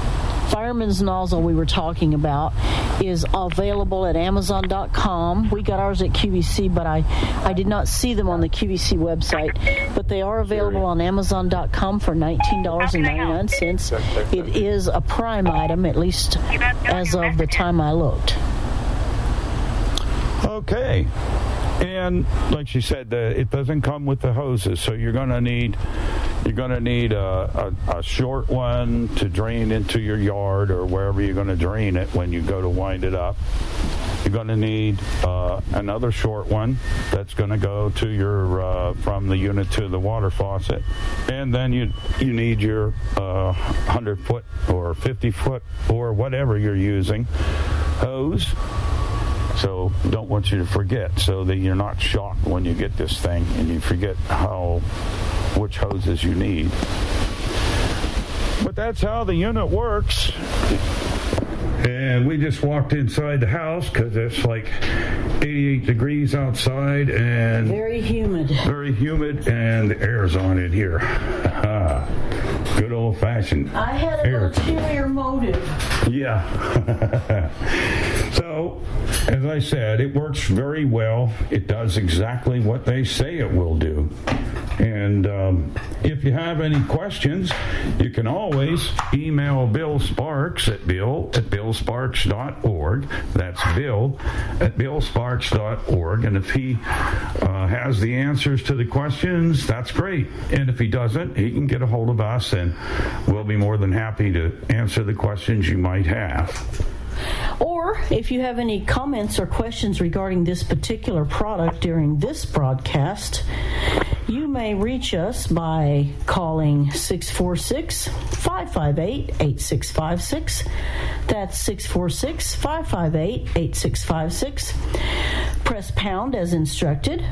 fireman's nozzle we were talking about is available at amazon.com we got ours at qvc but i i did not see them on the qvc website. But they are available on amazon.com for $19.99 it is a prime item at least as of the time i looked. Okay. And like she said, the, it doesn't come with the hoses, so you're gonna need you're gonna need a, a, a short one to drain into your yard or wherever you're gonna drain it when you go to wind it up. You're gonna need uh, another short one that's gonna go to your uh, from the unit to the water faucet, and then you you need your uh, hundred foot or fifty foot or whatever you're using hose. So don't want you to forget so that you're not shocked when you get this thing and you forget how which hoses you need. But that's how the unit works. And we just walked inside the house because it's like 88 degrees outside and very humid. Very humid, and the air's on in here. Ah. Good old fashioned i had an ulterior motive Yeah. so, as I said, it works very well. It does exactly what they say it will do. And um, if you have any questions, you can always email Bill Sparks at bill at billsparks.org. That's bill at billsparks.org. And if he uh, has the answers to the questions, that's great. And if he doesn't, he can get a hold of us and we'll be more than happy to answer the questions you might have. Or if you have any comments or questions regarding this particular product during this broadcast, you may reach us by calling 646 558 8656. That's 646 558 8656. Press pound as instructed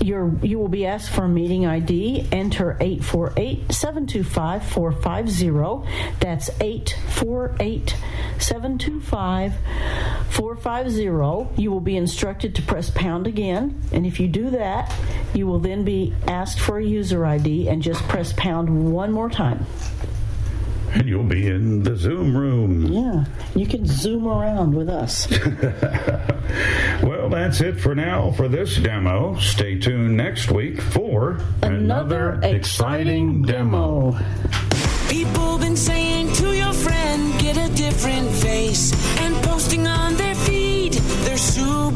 you're, you will be asked for a meeting ID. Enter 848-725-450. That's 848-725-450. You will be instructed to press pound again. And if you do that, you will then be asked for a user ID and just press pound one more time. And you'll be in the Zoom room. Yeah, you can zoom around with us. well, that's it for now for this demo. Stay tuned next week for another, another exciting, exciting demo. People been saying to your friend, get a different face, and posting on their feed, they're super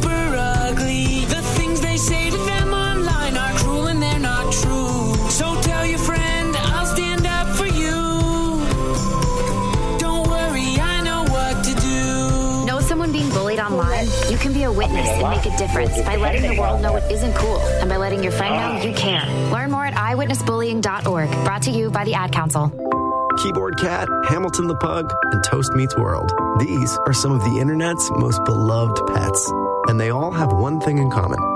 witness and make a difference by letting the world know it isn't cool and by letting your friend know you care. Learn more at eyewitnessbullying.org. Brought to you by the Ad Council. Keyboard Cat, Hamilton the Pug, and Toast Meets World. These are some of the internet's most beloved pets, and they all have one thing in common.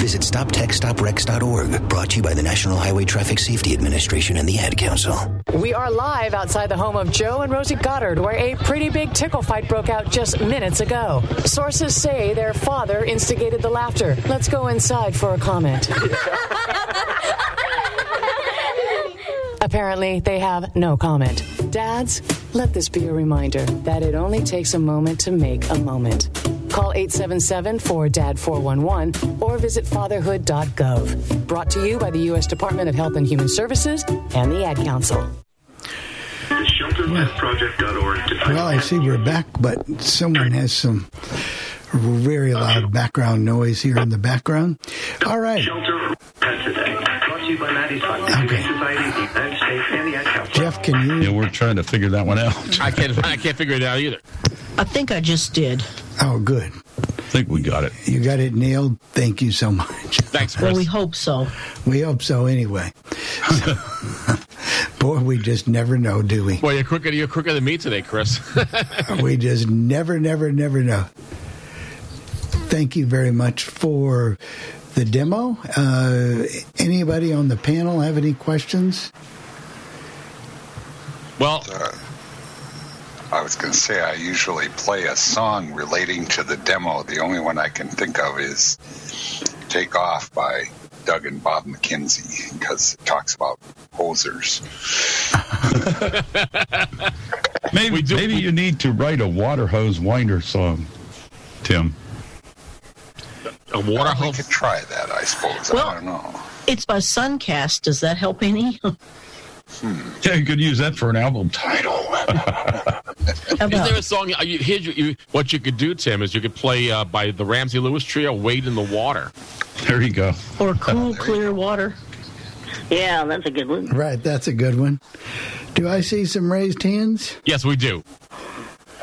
Visit StopTextStopWrecks.org. Brought to you by the National Highway Traffic Safety Administration and the Ad Council. We are live outside the home of Joe and Rosie Goddard, where a pretty big tickle fight broke out just minutes ago. Sources say their father instigated the laughter. Let's go inside for a comment. Apparently, they have no comment. Dads, let this be a reminder that it only takes a moment to make a moment. Call 877-4DAD-411 or visit fatherhood.gov. Brought to you by the U.S. Department of Health and Human Services and the Ad Council. Well, I see we're back, but someone has some very loud background noise here in the background. All right. Okay. Jeff, can you? Yeah, we're trying to figure that one out. I can't. I can't figure it out either. I think I just did. Oh, good. I think we got it. You got it nailed. Thank you so much. Thanks, Chris. Well, we hope so. We hope so anyway. So, boy, we just never know, do we? Well, you're quicker. You're quicker than me today, Chris. we just never, never, never know. Thank you very much for the demo. Uh, anybody on the panel have any questions? Well, uh, I was going to say I usually play a song relating to the demo. The only one I can think of is "Take Off" by Doug and Bob McKenzie because it talks about hosers. maybe do- maybe we- you need to write a water hose winder song, Tim. a water We hose. could try that, I suppose. Well- I don't know. It's by Suncast. Does that help any? How Yeah, you could use that for an album title. Is there a song? uh, You, here's you, you, what you could do, Tim, is you could play uh, by the Ramsey Lewis Trio, "Wade in the Water." there you go. or cool, clear water? Yeah, that's a good one. Right, that's a good one. Do I see some raised hands? Yes, we do.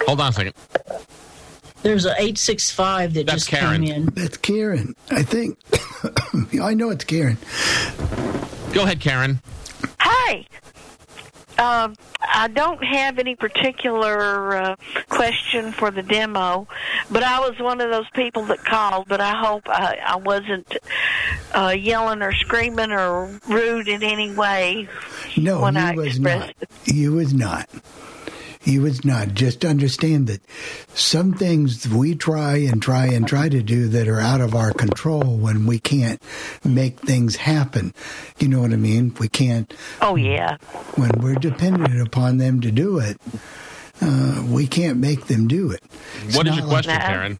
Hold on a second. There's a 865 that That's just Karen. came in. That's Karen. I think. I know it's Karen. Go ahead, Karen. Hi. Um, I don't have any particular uh, question for the demo, but I was one of those people that called. But I hope I, I wasn't uh, yelling or screaming or rude in any way No, when you I was not. You was not. You was not. Just understand that some things we try and try and try to do that are out of our control when we can't make things happen. You know what I mean? We can't. Oh yeah. When we're dependent upon them to do it, uh, we can't make them do it. It's What is not your like- question, Karen?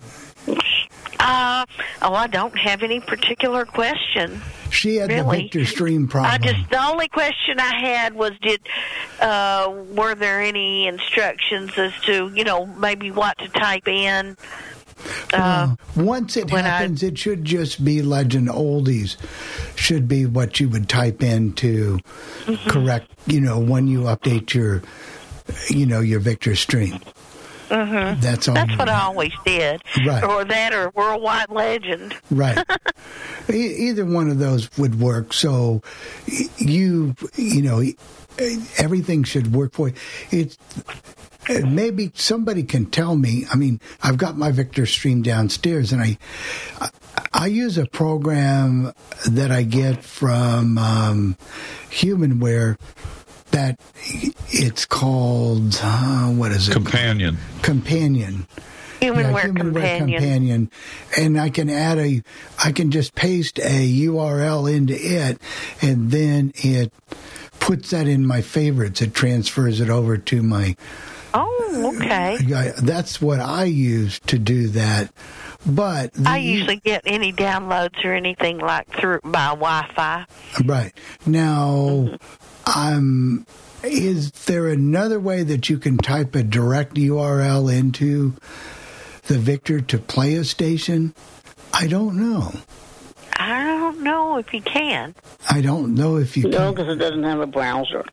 Uh, oh, I don't have any particular question. She had the Victor Stream problem. I just the only question I had was did uh, were there any instructions as to you know maybe what to type in? Uh, Once it happens, it should just be legend oldies. Should be what you would type into Mm-hmm. correct. You know, when you update your, you know, your Victor stream. Mhm. That's all That's what I always did. Right. Or that or worldwide legend. Right. E- Either one of those would work. So you, you know, everything should work for you. It's uh, maybe somebody can tell me. I mean, I've got my Victor stream downstairs, and I, I, I use a program that I get from um, Humanware. That it's called uh, what is it? Companion. Companion. Humanware Humanware Companion. companion, and I can add a, I can just paste a URL into it, and then it puts that in my favorites. It transfers it over to my. Oh, okay. I- That's what I use to do that. But the, I usually get any downloads or anything like through by Wi-Fi. right now, I'm. Is there another way that you can type a direct URL into the Victor to play a station? I don't know. I don't know if you can. I don't know if you No, can. because it doesn't have a browser,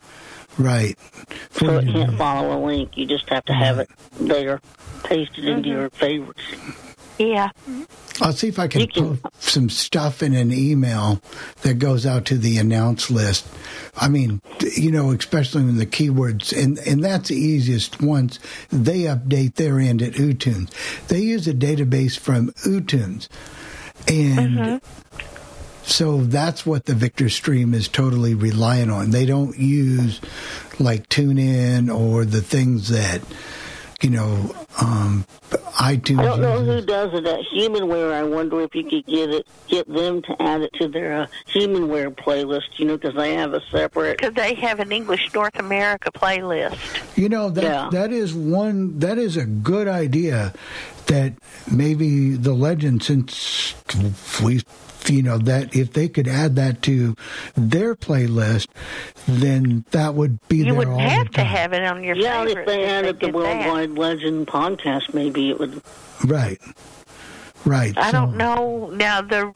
Right. so it can't follow a link. You just have to have it there, pasted into Mm-hmm. your favorites. Yeah. I'll see if I can put some stuff in an email that goes out to the announce list. I mean, you know, especially when the keywords, and, and that's the easiest once they update their end at ooTunes. They use a database from ooTunes. And mm-hmm. so that's what the Victor Stream is totally reliant on. They don't use like TuneIn or the things that, you know, um, iTunes I don't know uses. who does it at Humanware. I wonder if you could get it, get them to add it to their uh, Humanware playlist. You know, because they have a separate. Because they have an English North America playlist. You know that Yeah. that is one that is a good idea. That maybe the legend, since we, you know, that if they could add that to their playlist, then that would be You there wouldn't all have the to time. have it on your Yeah, and if favorites they added the did that. Worldwide Legend podcast, maybe it would. Right, right. I so- don't know. Now the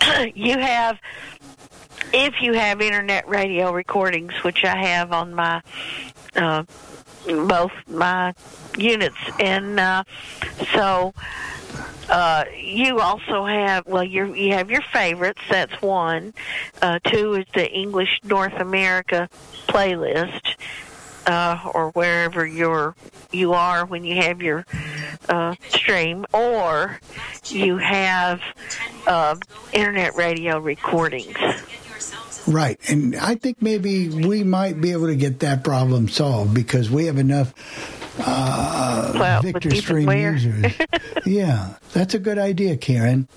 you have if you have internet radio recordings, which I have on my uh, both my units, and uh, so uh, you also have well, you you have your favorites. That's one. Uh, two is the English North America playlist. Uh, or wherever you're you are when you have your uh, stream, or you have uh, internet radio recordings. Right, and I think maybe we might be able to get that problem solved because we have enough uh, Well, Victor Stream users. yeah, that's a good idea, Karen.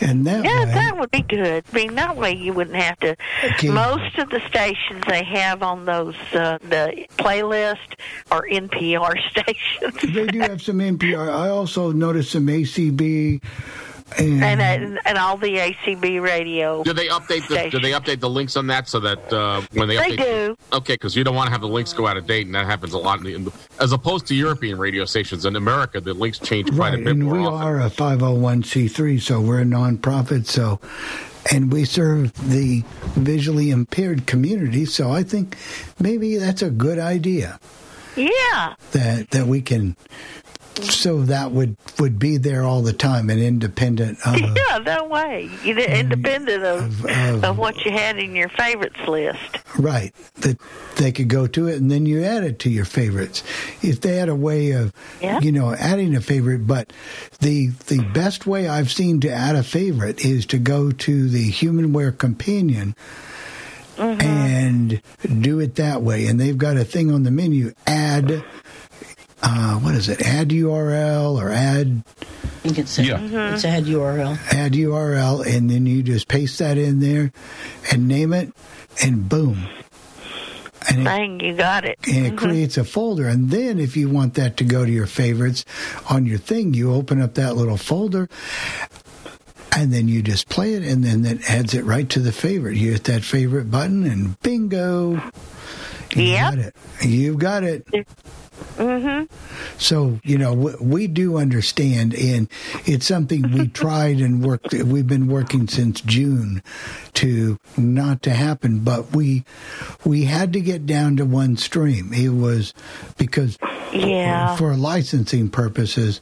And that Yeah, way, that would be good. I mean, that way you wouldn't have to. Okay. Most of the stations they have on those uh, the playlist are NPR stations, they do have some NPR. I also noticed some ACB and, and, and and all the ACB radio. Do they update the Do they update the links on that so that uh, when they They update? do. Okay, because you don't want to have the links go out of date, and that happens a lot. In the, in the, as opposed to European radio stations in America, the links change quite right, a bit and more we often. are a 501c3, so we're a nonprofit. So, and we serve the visually impaired community. So I think maybe that's a good idea Yeah, that that we can so that would would be there all the time and independent of uh, yeah, no way. Did, mm, independent of, of- of what you had in your favorites list. right that they could go to it and then you add it to your favorites if they had a way of Yeah. you know adding a favorite but the the best way i've seen to add a favorite is to go to the humanware companion mm-hmm. and do it that way and they've got a thing on the menu add uh, what is it add url or add I think it's, a, it's add URL. add URL, and then you just paste that in there and name it, and boom. And it, Bang, you got it. and it Mhm. creates a folder. And then if you want that to go to your favorites on your thing, you open up that little folder. And then you just play it, and then it adds it right to the favorite. You hit that favorite button, and bingo! You got it. You've got it. Mm-hmm. So you know we, we do understand, and it's something we tried and worked. We've been working since June to not to happen, but we we had to get down to one stream. It was because Yeah. for licensing purposes.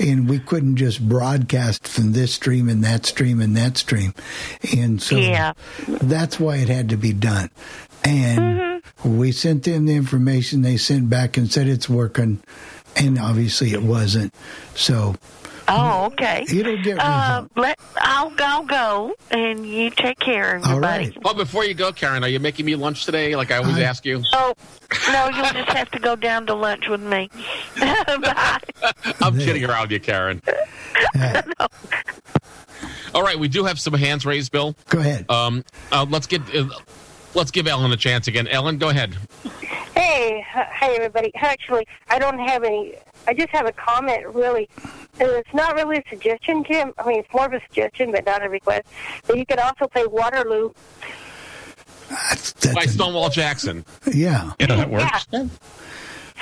And we couldn't just broadcast from this stream and that stream and that stream. And so Yeah. that's why it had to be done. And we sent them the information. They sent back and said it's working. And obviously it wasn't. So Oh, okay. It'll get uh, let, I'll, I'll go, and you take care, everybody. Oh, before you go, Karen, are you making me lunch today, like I always ask you? Oh, no, you'll just have to go down to lunch with me. Bye. I'm kidding around you, Karen. All right, we do have some hands raised, Bill. Go ahead. Um, uh, let's get uh, let's give Ellen a chance again. Ellen, go ahead. Hey, h- hey everybody. Actually, I don't have any. I just have a comment, really. It's not really a suggestion, Tim. I mean, it's more of a suggestion, but not a request. But you could also play Waterloo. By Stonewall Jackson. Yeah. Yeah, that works.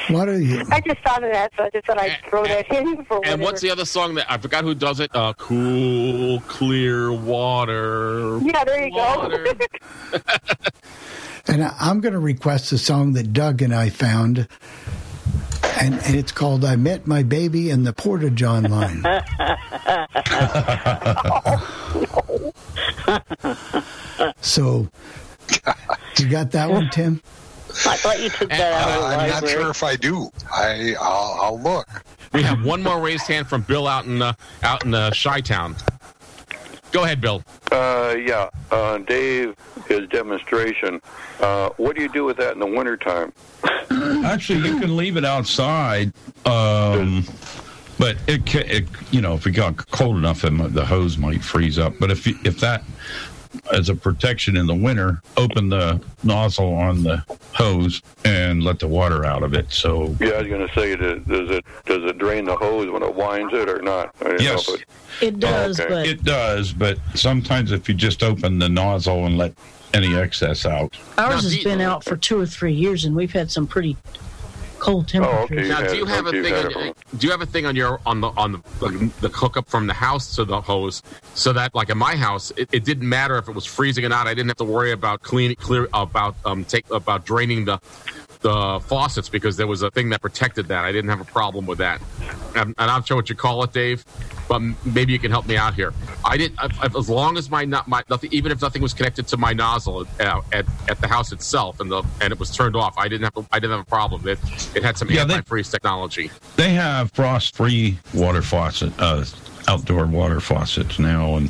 What are you? I just thought of that, so I just thought I'd throw that in for And whatever. what's the other song that I forgot who does it? Uh, cool, clear water. Yeah, there you go. And I- I'm going to request a song that Doug and I found. And, and it's called I Met My Baby in the Porta John line. So, you got that one, Tim? I thought you took that out of Uh, I'm not sure if I do. I I'll, I'll look. We have one more raised hand from Bill out in uh, out in uh, Chi Town. Go ahead, Bill. Uh, yeah, uh, Dave, his demonstration. Uh, what do you do with that in the wintertime? Actually, you can leave it outside, um, but it, ca- it, you know, if it got cold enough, then the hose might freeze up. But if if that as a protection in the winter, open the nozzle on the hose and let the water out of it. So Yeah, I was going to say, does does it does it drain the hose when it winds it or not? Yes. know if it- It oh, does, okay. but it does, but sometimes if you just open the nozzle and let any excess out. ours has been out for two or three years, and we've had some pretty cold Oh, temperatures. Now, do you have a thing? On, do you have a thing on your on the on the, the hookup from the house to the hose, so that like in my house, it, it didn't matter if it was freezing or not. I didn't have to worry about cleaning, clear about um take about draining the the faucets because there was a thing that protected that. I didn't have a problem with that. And, and I'm not sure what you call it, Dave, but maybe you can help me out here. I did I- as long as my not my nothing, even if nothing was connected to my nozzle uh, at at the house itself and the and it was turned off. I didn't have I didn't have a problem. It it had some Yeah, they- antifreeze technology. They have frost-free water faucet, uh, outdoor water faucets now, and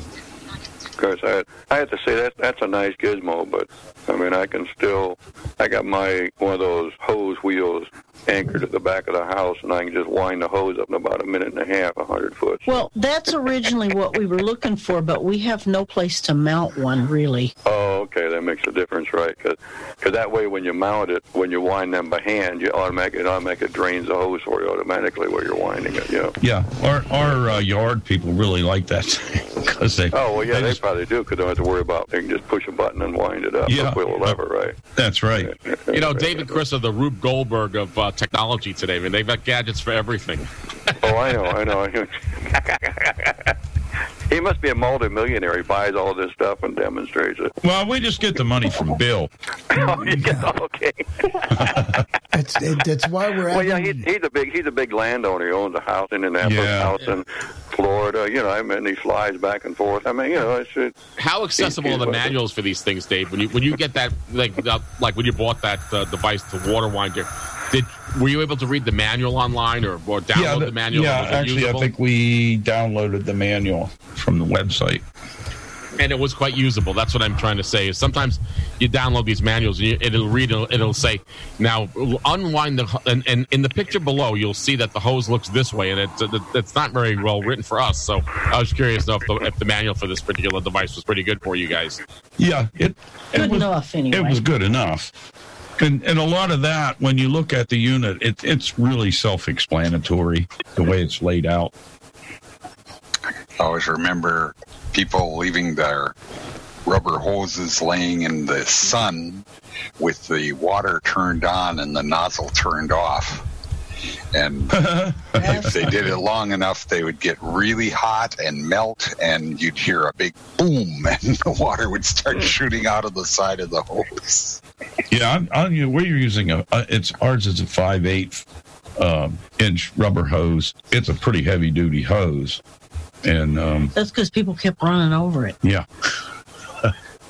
course, I, I have to say that that's a nice gizmo, but I mean, I can still. I got my one of those hose wheels anchored at the back of the house, and I can just wind the hose up in about a minute and a half, a hundred foot. Well, that's originally what we were looking for, but we have no place to mount one, really. Oh, okay, that makes a difference, right? Because that way, when you mount it, when you wind them by hand, you automatically it automatically drains the hose for you automatically while you're winding it. You know. yeah, our our uh, yard people really like that because they. Oh well, yeah, they they, just- probably do because they don't have to worry about. They can just push a button and wind it up. Yeah. or pull a lever, right? That's right. You know, David Chris are the Rube Goldberg of uh, technology today. I mean, they've got gadgets for everything. Oh, I know, I know. he must be a multimillionaire. He buys all this stuff and demonstrates it. Well, we just get the money from Bill. okay. that's that's why we're Well, yeah, having. he, he's a big he's a big landowner. He owns a house in Indianapolis, Yeah. house in Florida. You know, I mean, he flies back and forth. I mean, you know, it's, it's How accessible He's- are the he's- manuals for these things, Dave? When you when you get that like uh, like when you bought that uh, device to water wind your, did were you able to read the manual online or, or download yeah, the manual? yeah. Actually, usable? I think we downloaded the manual from the website. and it was quite usable. That's what I'm trying to say. Is sometimes you download these manuals and you, it'll read, it'll, it'll say, now unwind the, and, and in the picture below, you'll see that the hose looks this way, and it's it's not very well written for us. So I was curious to know if the, if the manual for this particular device was pretty good for you guys. Yeah, it Good it was, enough, anyway. It was good enough. And, and a lot of that, when you look at the unit, it, it's really self explanatory the way it's laid out. I always remember people leaving their rubber hoses laying in the sun with the water turned on and the nozzle turned off. And if they did it long enough, they would get really hot and melt, and you'd hear a big boom, and the water would start shooting out of the side of the hose. Yeah, I'm, I'm, we're using a, uh, it's ours is a five eighth um, inch rubber hose. It's a pretty heavy duty hose. And um, That's because people kept running over it. yeah,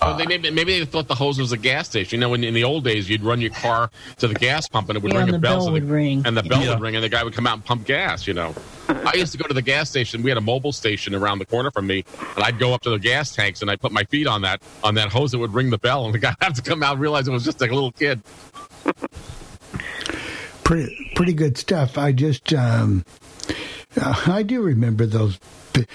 Well, they maybe, maybe they thought the hose was a gas station. You know, in, in the old days, you'd run your car to the gas pump and it would Yeah, ring and a the bell, bell so would the- ring. and the bell Yeah. would ring, and the guy would come out and pump gas. You know, I used to go to the gas station. We had a mobile station around the corner from me, and I'd go up to the gas tanks and I'd put my feet on that on that hose that would ring the bell, and the guy would have to come out and realize it was just like a little kid. pretty pretty good stuff. I just um, uh, I do remember those bi-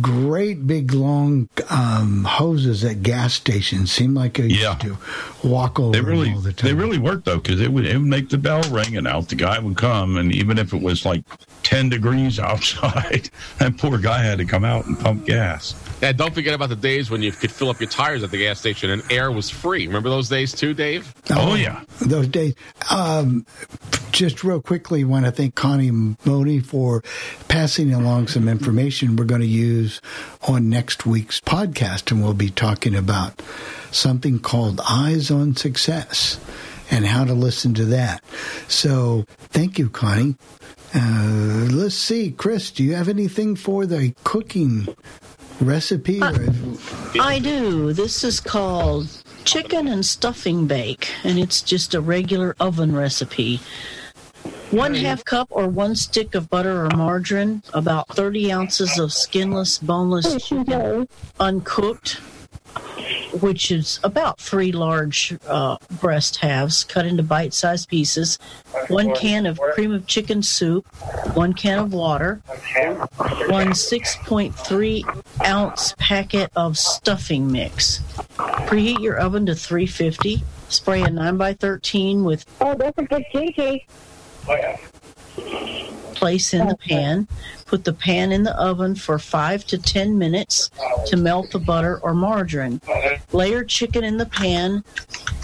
great big long um, hoses at gas stations. Seemed like I used Yeah. to walk over they them really all the time. they really worked though because it would it would make the bell ring and out the guy would come and even if it was like ten degrees outside, that poor guy had to come out and pump gas. And don't forget about the days when you could fill up your tires at the gas station and air was free. Remember those days too, Dave? Oh, yeah. those days. Um, just real quickly, want to thank Connie Moni for passing along some information we're going to use on next week's podcast, and we'll be talking about something called Eyes on Success and how to listen to that. So, thank you, Connie. Uh, let's see, Chris, do you have anything for the cooking recipe? or- I do. This is called chicken and stuffing bake, and it's just a regular oven recipe. One half cup or one stick of butter or margarine, about 30 ounces of skinless, boneless chicken, uncooked, which is about three large uh, breast halves cut into bite sized pieces, one can of cream of chicken soup, one can of water, one 6.3 ounce packet of stuffing mix. Preheat your oven to 350. Spray a 9 by 13 with Oh, that's a good kinky. Place in the pan. Put the pan in the oven for 5 to 10 minutes to melt the butter or margarine. Layer chicken in the pan,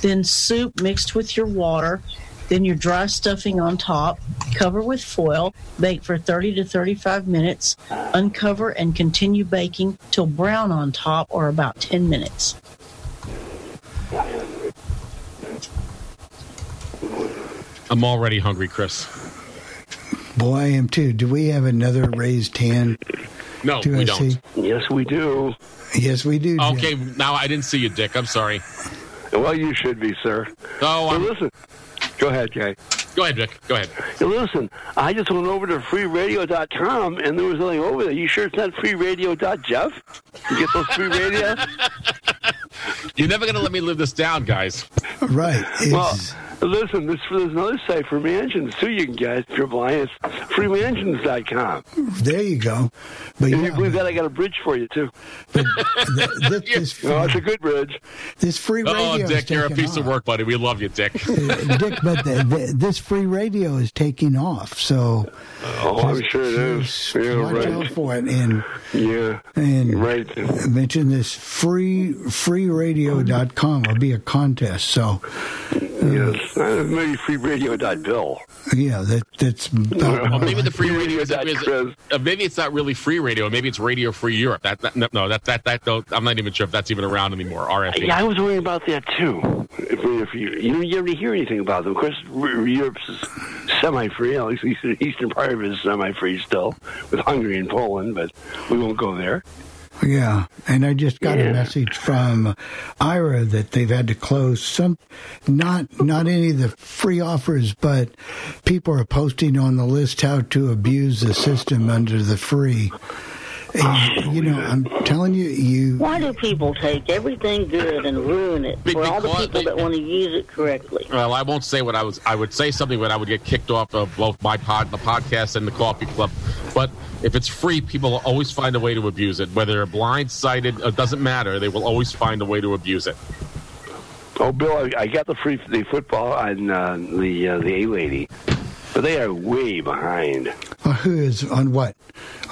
then soup mixed with your water, then your dry stuffing on top. Cover with foil, bake for 30 to 35 minutes, uncover and continue baking till brown on top or about 10 minutes. I'm already hungry, Chris. Boy, I am too. Do we have another raised hand? No, Do we I don't. see? Yes, we do. Yes, we do. Jim. Okay, now I didn't see you, Dick. I'm sorry. Well, you should be, sir. Oh, Well, I'm, listen. Go ahead, Jay. go ahead, Dick. Go ahead. Hey, listen, I just went over to freeradio.com and there was nothing over there. You sure it's not freeradio.jeff? You get those free radio? You're never going to let me live this down, guys. Right. well, It's- listen, this, there's another site for mansions, too, you can get. Triple I. It's freemansions.com. there you go. But And yeah, you believe that, I got a bridge for you, too. th- th- this, No, it's a good bridge. this free radio. Oh, is Dick, you're a taking piece of work, buddy. We love you, Dick. Uh, Dick, but the, the, this free radio is taking off, so Oh, I'm sure it is. Yeah, watch out right. for it. And Yeah, and right. mention this free freeradio.com will be a contest. So Yes, uh, maybe freeradio.bill. Yeah, that that's about Well, maybe the free Free radio is, is uh, maybe it's not really free radio. Maybe it's Radio Free Europe. That, that no, no, that that that no, I'm not even sure if that's even around anymore. RFE. Yeah, I was worrying about that too. If, if you you don't ever hear anything about them, of course, R- Europe's is semi-free. At least the eastern, eastern part of it is semi-free still, with Hungary and Poland, but we won't go there. Yeah, and I just got Yeah. a message from Aira that they've had to close some, not not any of the free offers, but people are posting on the list how to abuse the system under the free. And, you know, I'm telling you, you Why do people take everything good and ruin it Be- for all the people that want to use it correctly? Well, I won't say what I was. I would say something, but I would get kicked off of both my pod, the podcast, and the coffee club. But if it's free, people will always find a way to abuse it. Whether they're blindsided, it doesn't matter. They will always find a way to abuse it. Oh, Bill, I, I got the free the football and uh, the uh, the A lady, but they are way behind uh, who is on what?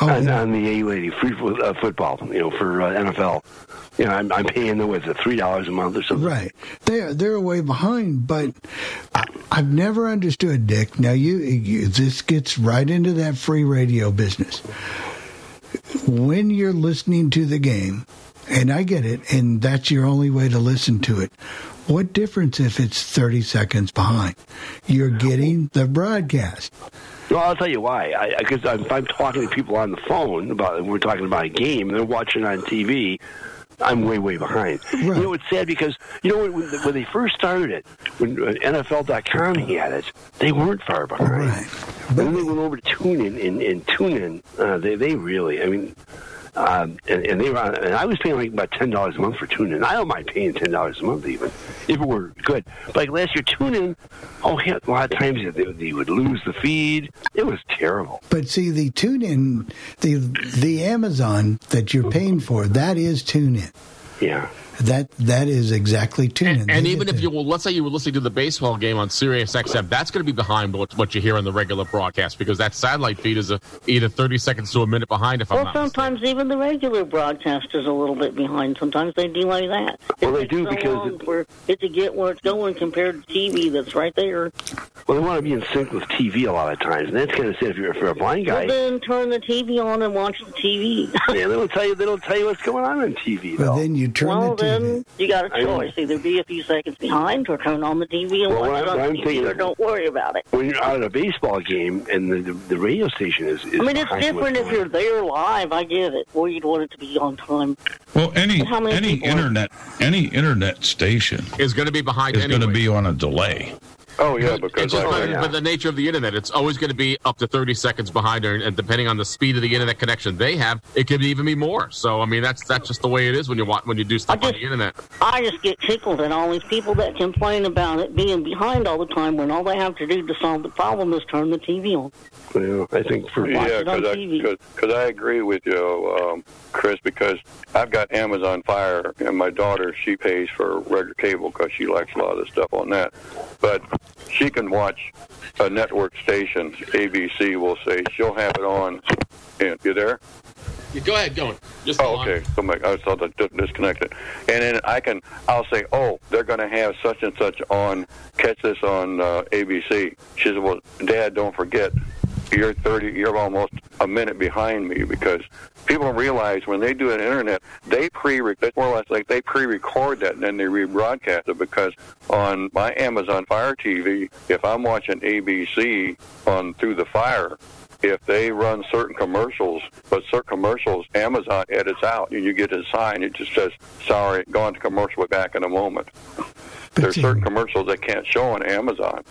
Oh, on, yeah. on the A lady free uh, football. You know, for uh, NFL. You know, I'm, I'm paying them with the three dollars a month or something. Right. They're they're way behind, but I, I've never understood, Dick. Now you, you this gets right into that free radio business. When you're listening to the game, and I get it, and that's your only way to listen to it. What difference if it's 30 seconds behind? You're getting the broadcast. Well, I'll tell you why. Because if I'm talking to people on the phone about we're talking about a game, they're watching on TV. I'm way, way behind. You know, it's sad because you know when, when they first started it, when NFL.com had it, they weren't far behind. Then they went over to TuneIn, and, and TuneIn, uh, they they really, I mean, um, and, and they were, on, and I was paying like about ten dollars a month for TuneIn. I don't mind paying ten dollars a month even if it were good. But like last year, TuneIn, oh, yeah, a lot of times they, they would lose the feed. It was terrible. But see, the tune in, the the Amazon that you're paying for, that is tune in. Yeah. That that is exactly tune in. And even if you, well, let's say you were listening to the baseball game on Sirius XM, that's going to be behind what, what you hear on the regular broadcast because that satellite feed is a, either 30 seconds to a minute behind, if I'm Well, not sometimes even the regular broadcast is a little bit behind. Sometimes they delay that. Well, It they do so because long for it to get where it's going compared to TV that's right there. Well, they want to be in sync with TV a lot of times, and that's kind of sad if you're, if you're a blind guy. Well, guy. then turn the TV on and watch the TV. yeah, they don't tell you. They don't tell you what's going on on TV. Well, though. then you turn well, the TV. then you got a I know. choice: either be a few seconds behind or turn on the TV and Well, watch it on what I'm TV, thinking or don't worry about it. when you're out at a baseball game and the the, the radio station is, is I mean, it's different if you're there live. I get it. Or you'd want it to be on time. Well, any any people- internet any internet station is going to be behind is going to be on a delay. Oh yeah, It's because just like, by, by the nature of the internet, it's always going to be up to 30 seconds behind, or, and depending on the speed of the internet connection they have, it could even be more. So, I mean, that's that's just the way it is when you watch when you do stuff on the internet. I just get tickled at all these people that complain about it being behind all the time when all they have to do to solve the problem is turn the TV on. Well, I think for yeah, it because I TV. cause, 'cause I agree with you, um, Chris. Because I've got Amazon Fire, and my daughter she pays for regular cable because she likes a lot of the stuff on that. But she can watch a network station, ABC will say she'll have it on. And you there? Yeah, go ahead, go on. Just Oh, okay. So my, I thought that disconnected. And then I can, I'll say, oh, they're going to have such and such on. Catch this on uh, ABC. She said, well, Dad, don't forget, you're thirty. You're almost a minute behind me because people don't realize when they do an internet, they pre. It's more or less like they pre-record that and then they rebroadcast it because on my Amazon Fire TV, if I'm watching ABC on through the Fire, if they run certain commercials, but certain commercials Amazon edits out, and you get a sign, it just says, sorry, go on to commercial, back in a moment. There's certain commercials that can't show on Amazon.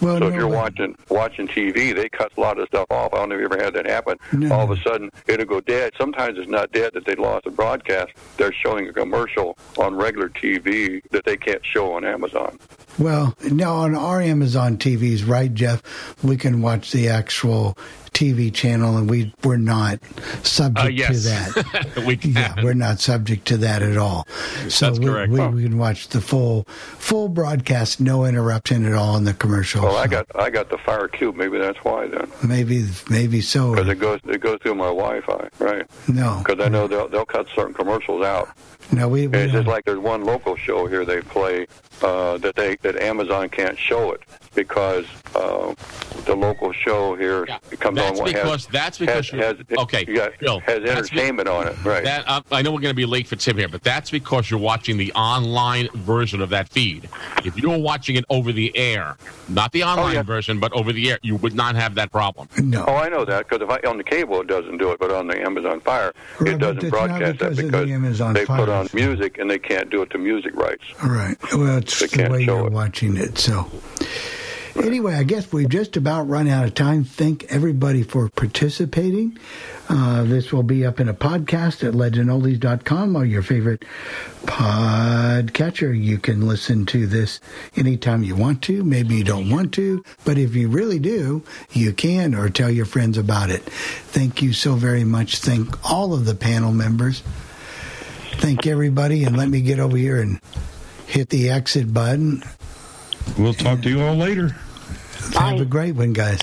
Well, so if you're watching watching TV, they cut a lot of stuff off. I don't know if you ever had that happen. No. All of a sudden, it'll go dead. Sometimes it's not dead that they lost the broadcast. They're showing a commercial on regular TV that they can't show on Amazon. Well, now on our Amazon TVs, right, Jeff? We can watch the actual TV channel, and we we're not subject Uh, yes. to that. we can. Yeah, we're not subject to that at all. So That's we, correct. We, Oh. we can watch the full full broadcast, no interruption at all in the commercials. Well, I got I got the Fire Cube. Maybe that's why then, maybe maybe so. because it goes it goes through my Wi-Fi, right? No, Because I know they'll they'll cut certain commercials out. no, we, we it's just don't- like there's one local show here they play uh, that they that Amazon can't show it because uh, the local show here it comes That's on what because has that's because has, you're, has, okay, you got- Bill, has that's be- entertainment on it, right? That uh, I know we're going to be late for Tim here, but that's because you're watching the online version of that feed. If you were watching it over the air, not the online version, but over the air, you would not have that problem. No. Oh, I know that because if I on the cable it doesn't do it, but on the Amazon Fire Right, it doesn't it's not broadcast that because the Amazon they Fire. put on music and they can't do it to music rights. All right. Well, They the way you're it. watching it. So, anyway, I guess we've just about run out of time. Thank everybody for participating. Uh, this will be up in a podcast at legendoldies.com or your favorite podcatcher. You can listen to this anytime you want to. Maybe you don't want to, but if you really do, you can or tell your friends about it. Thank you so very much. Thank all of the panel members. Thank everybody, and let me get over here and hit the exit button. We'll talk to you all later. Have a great one, guys.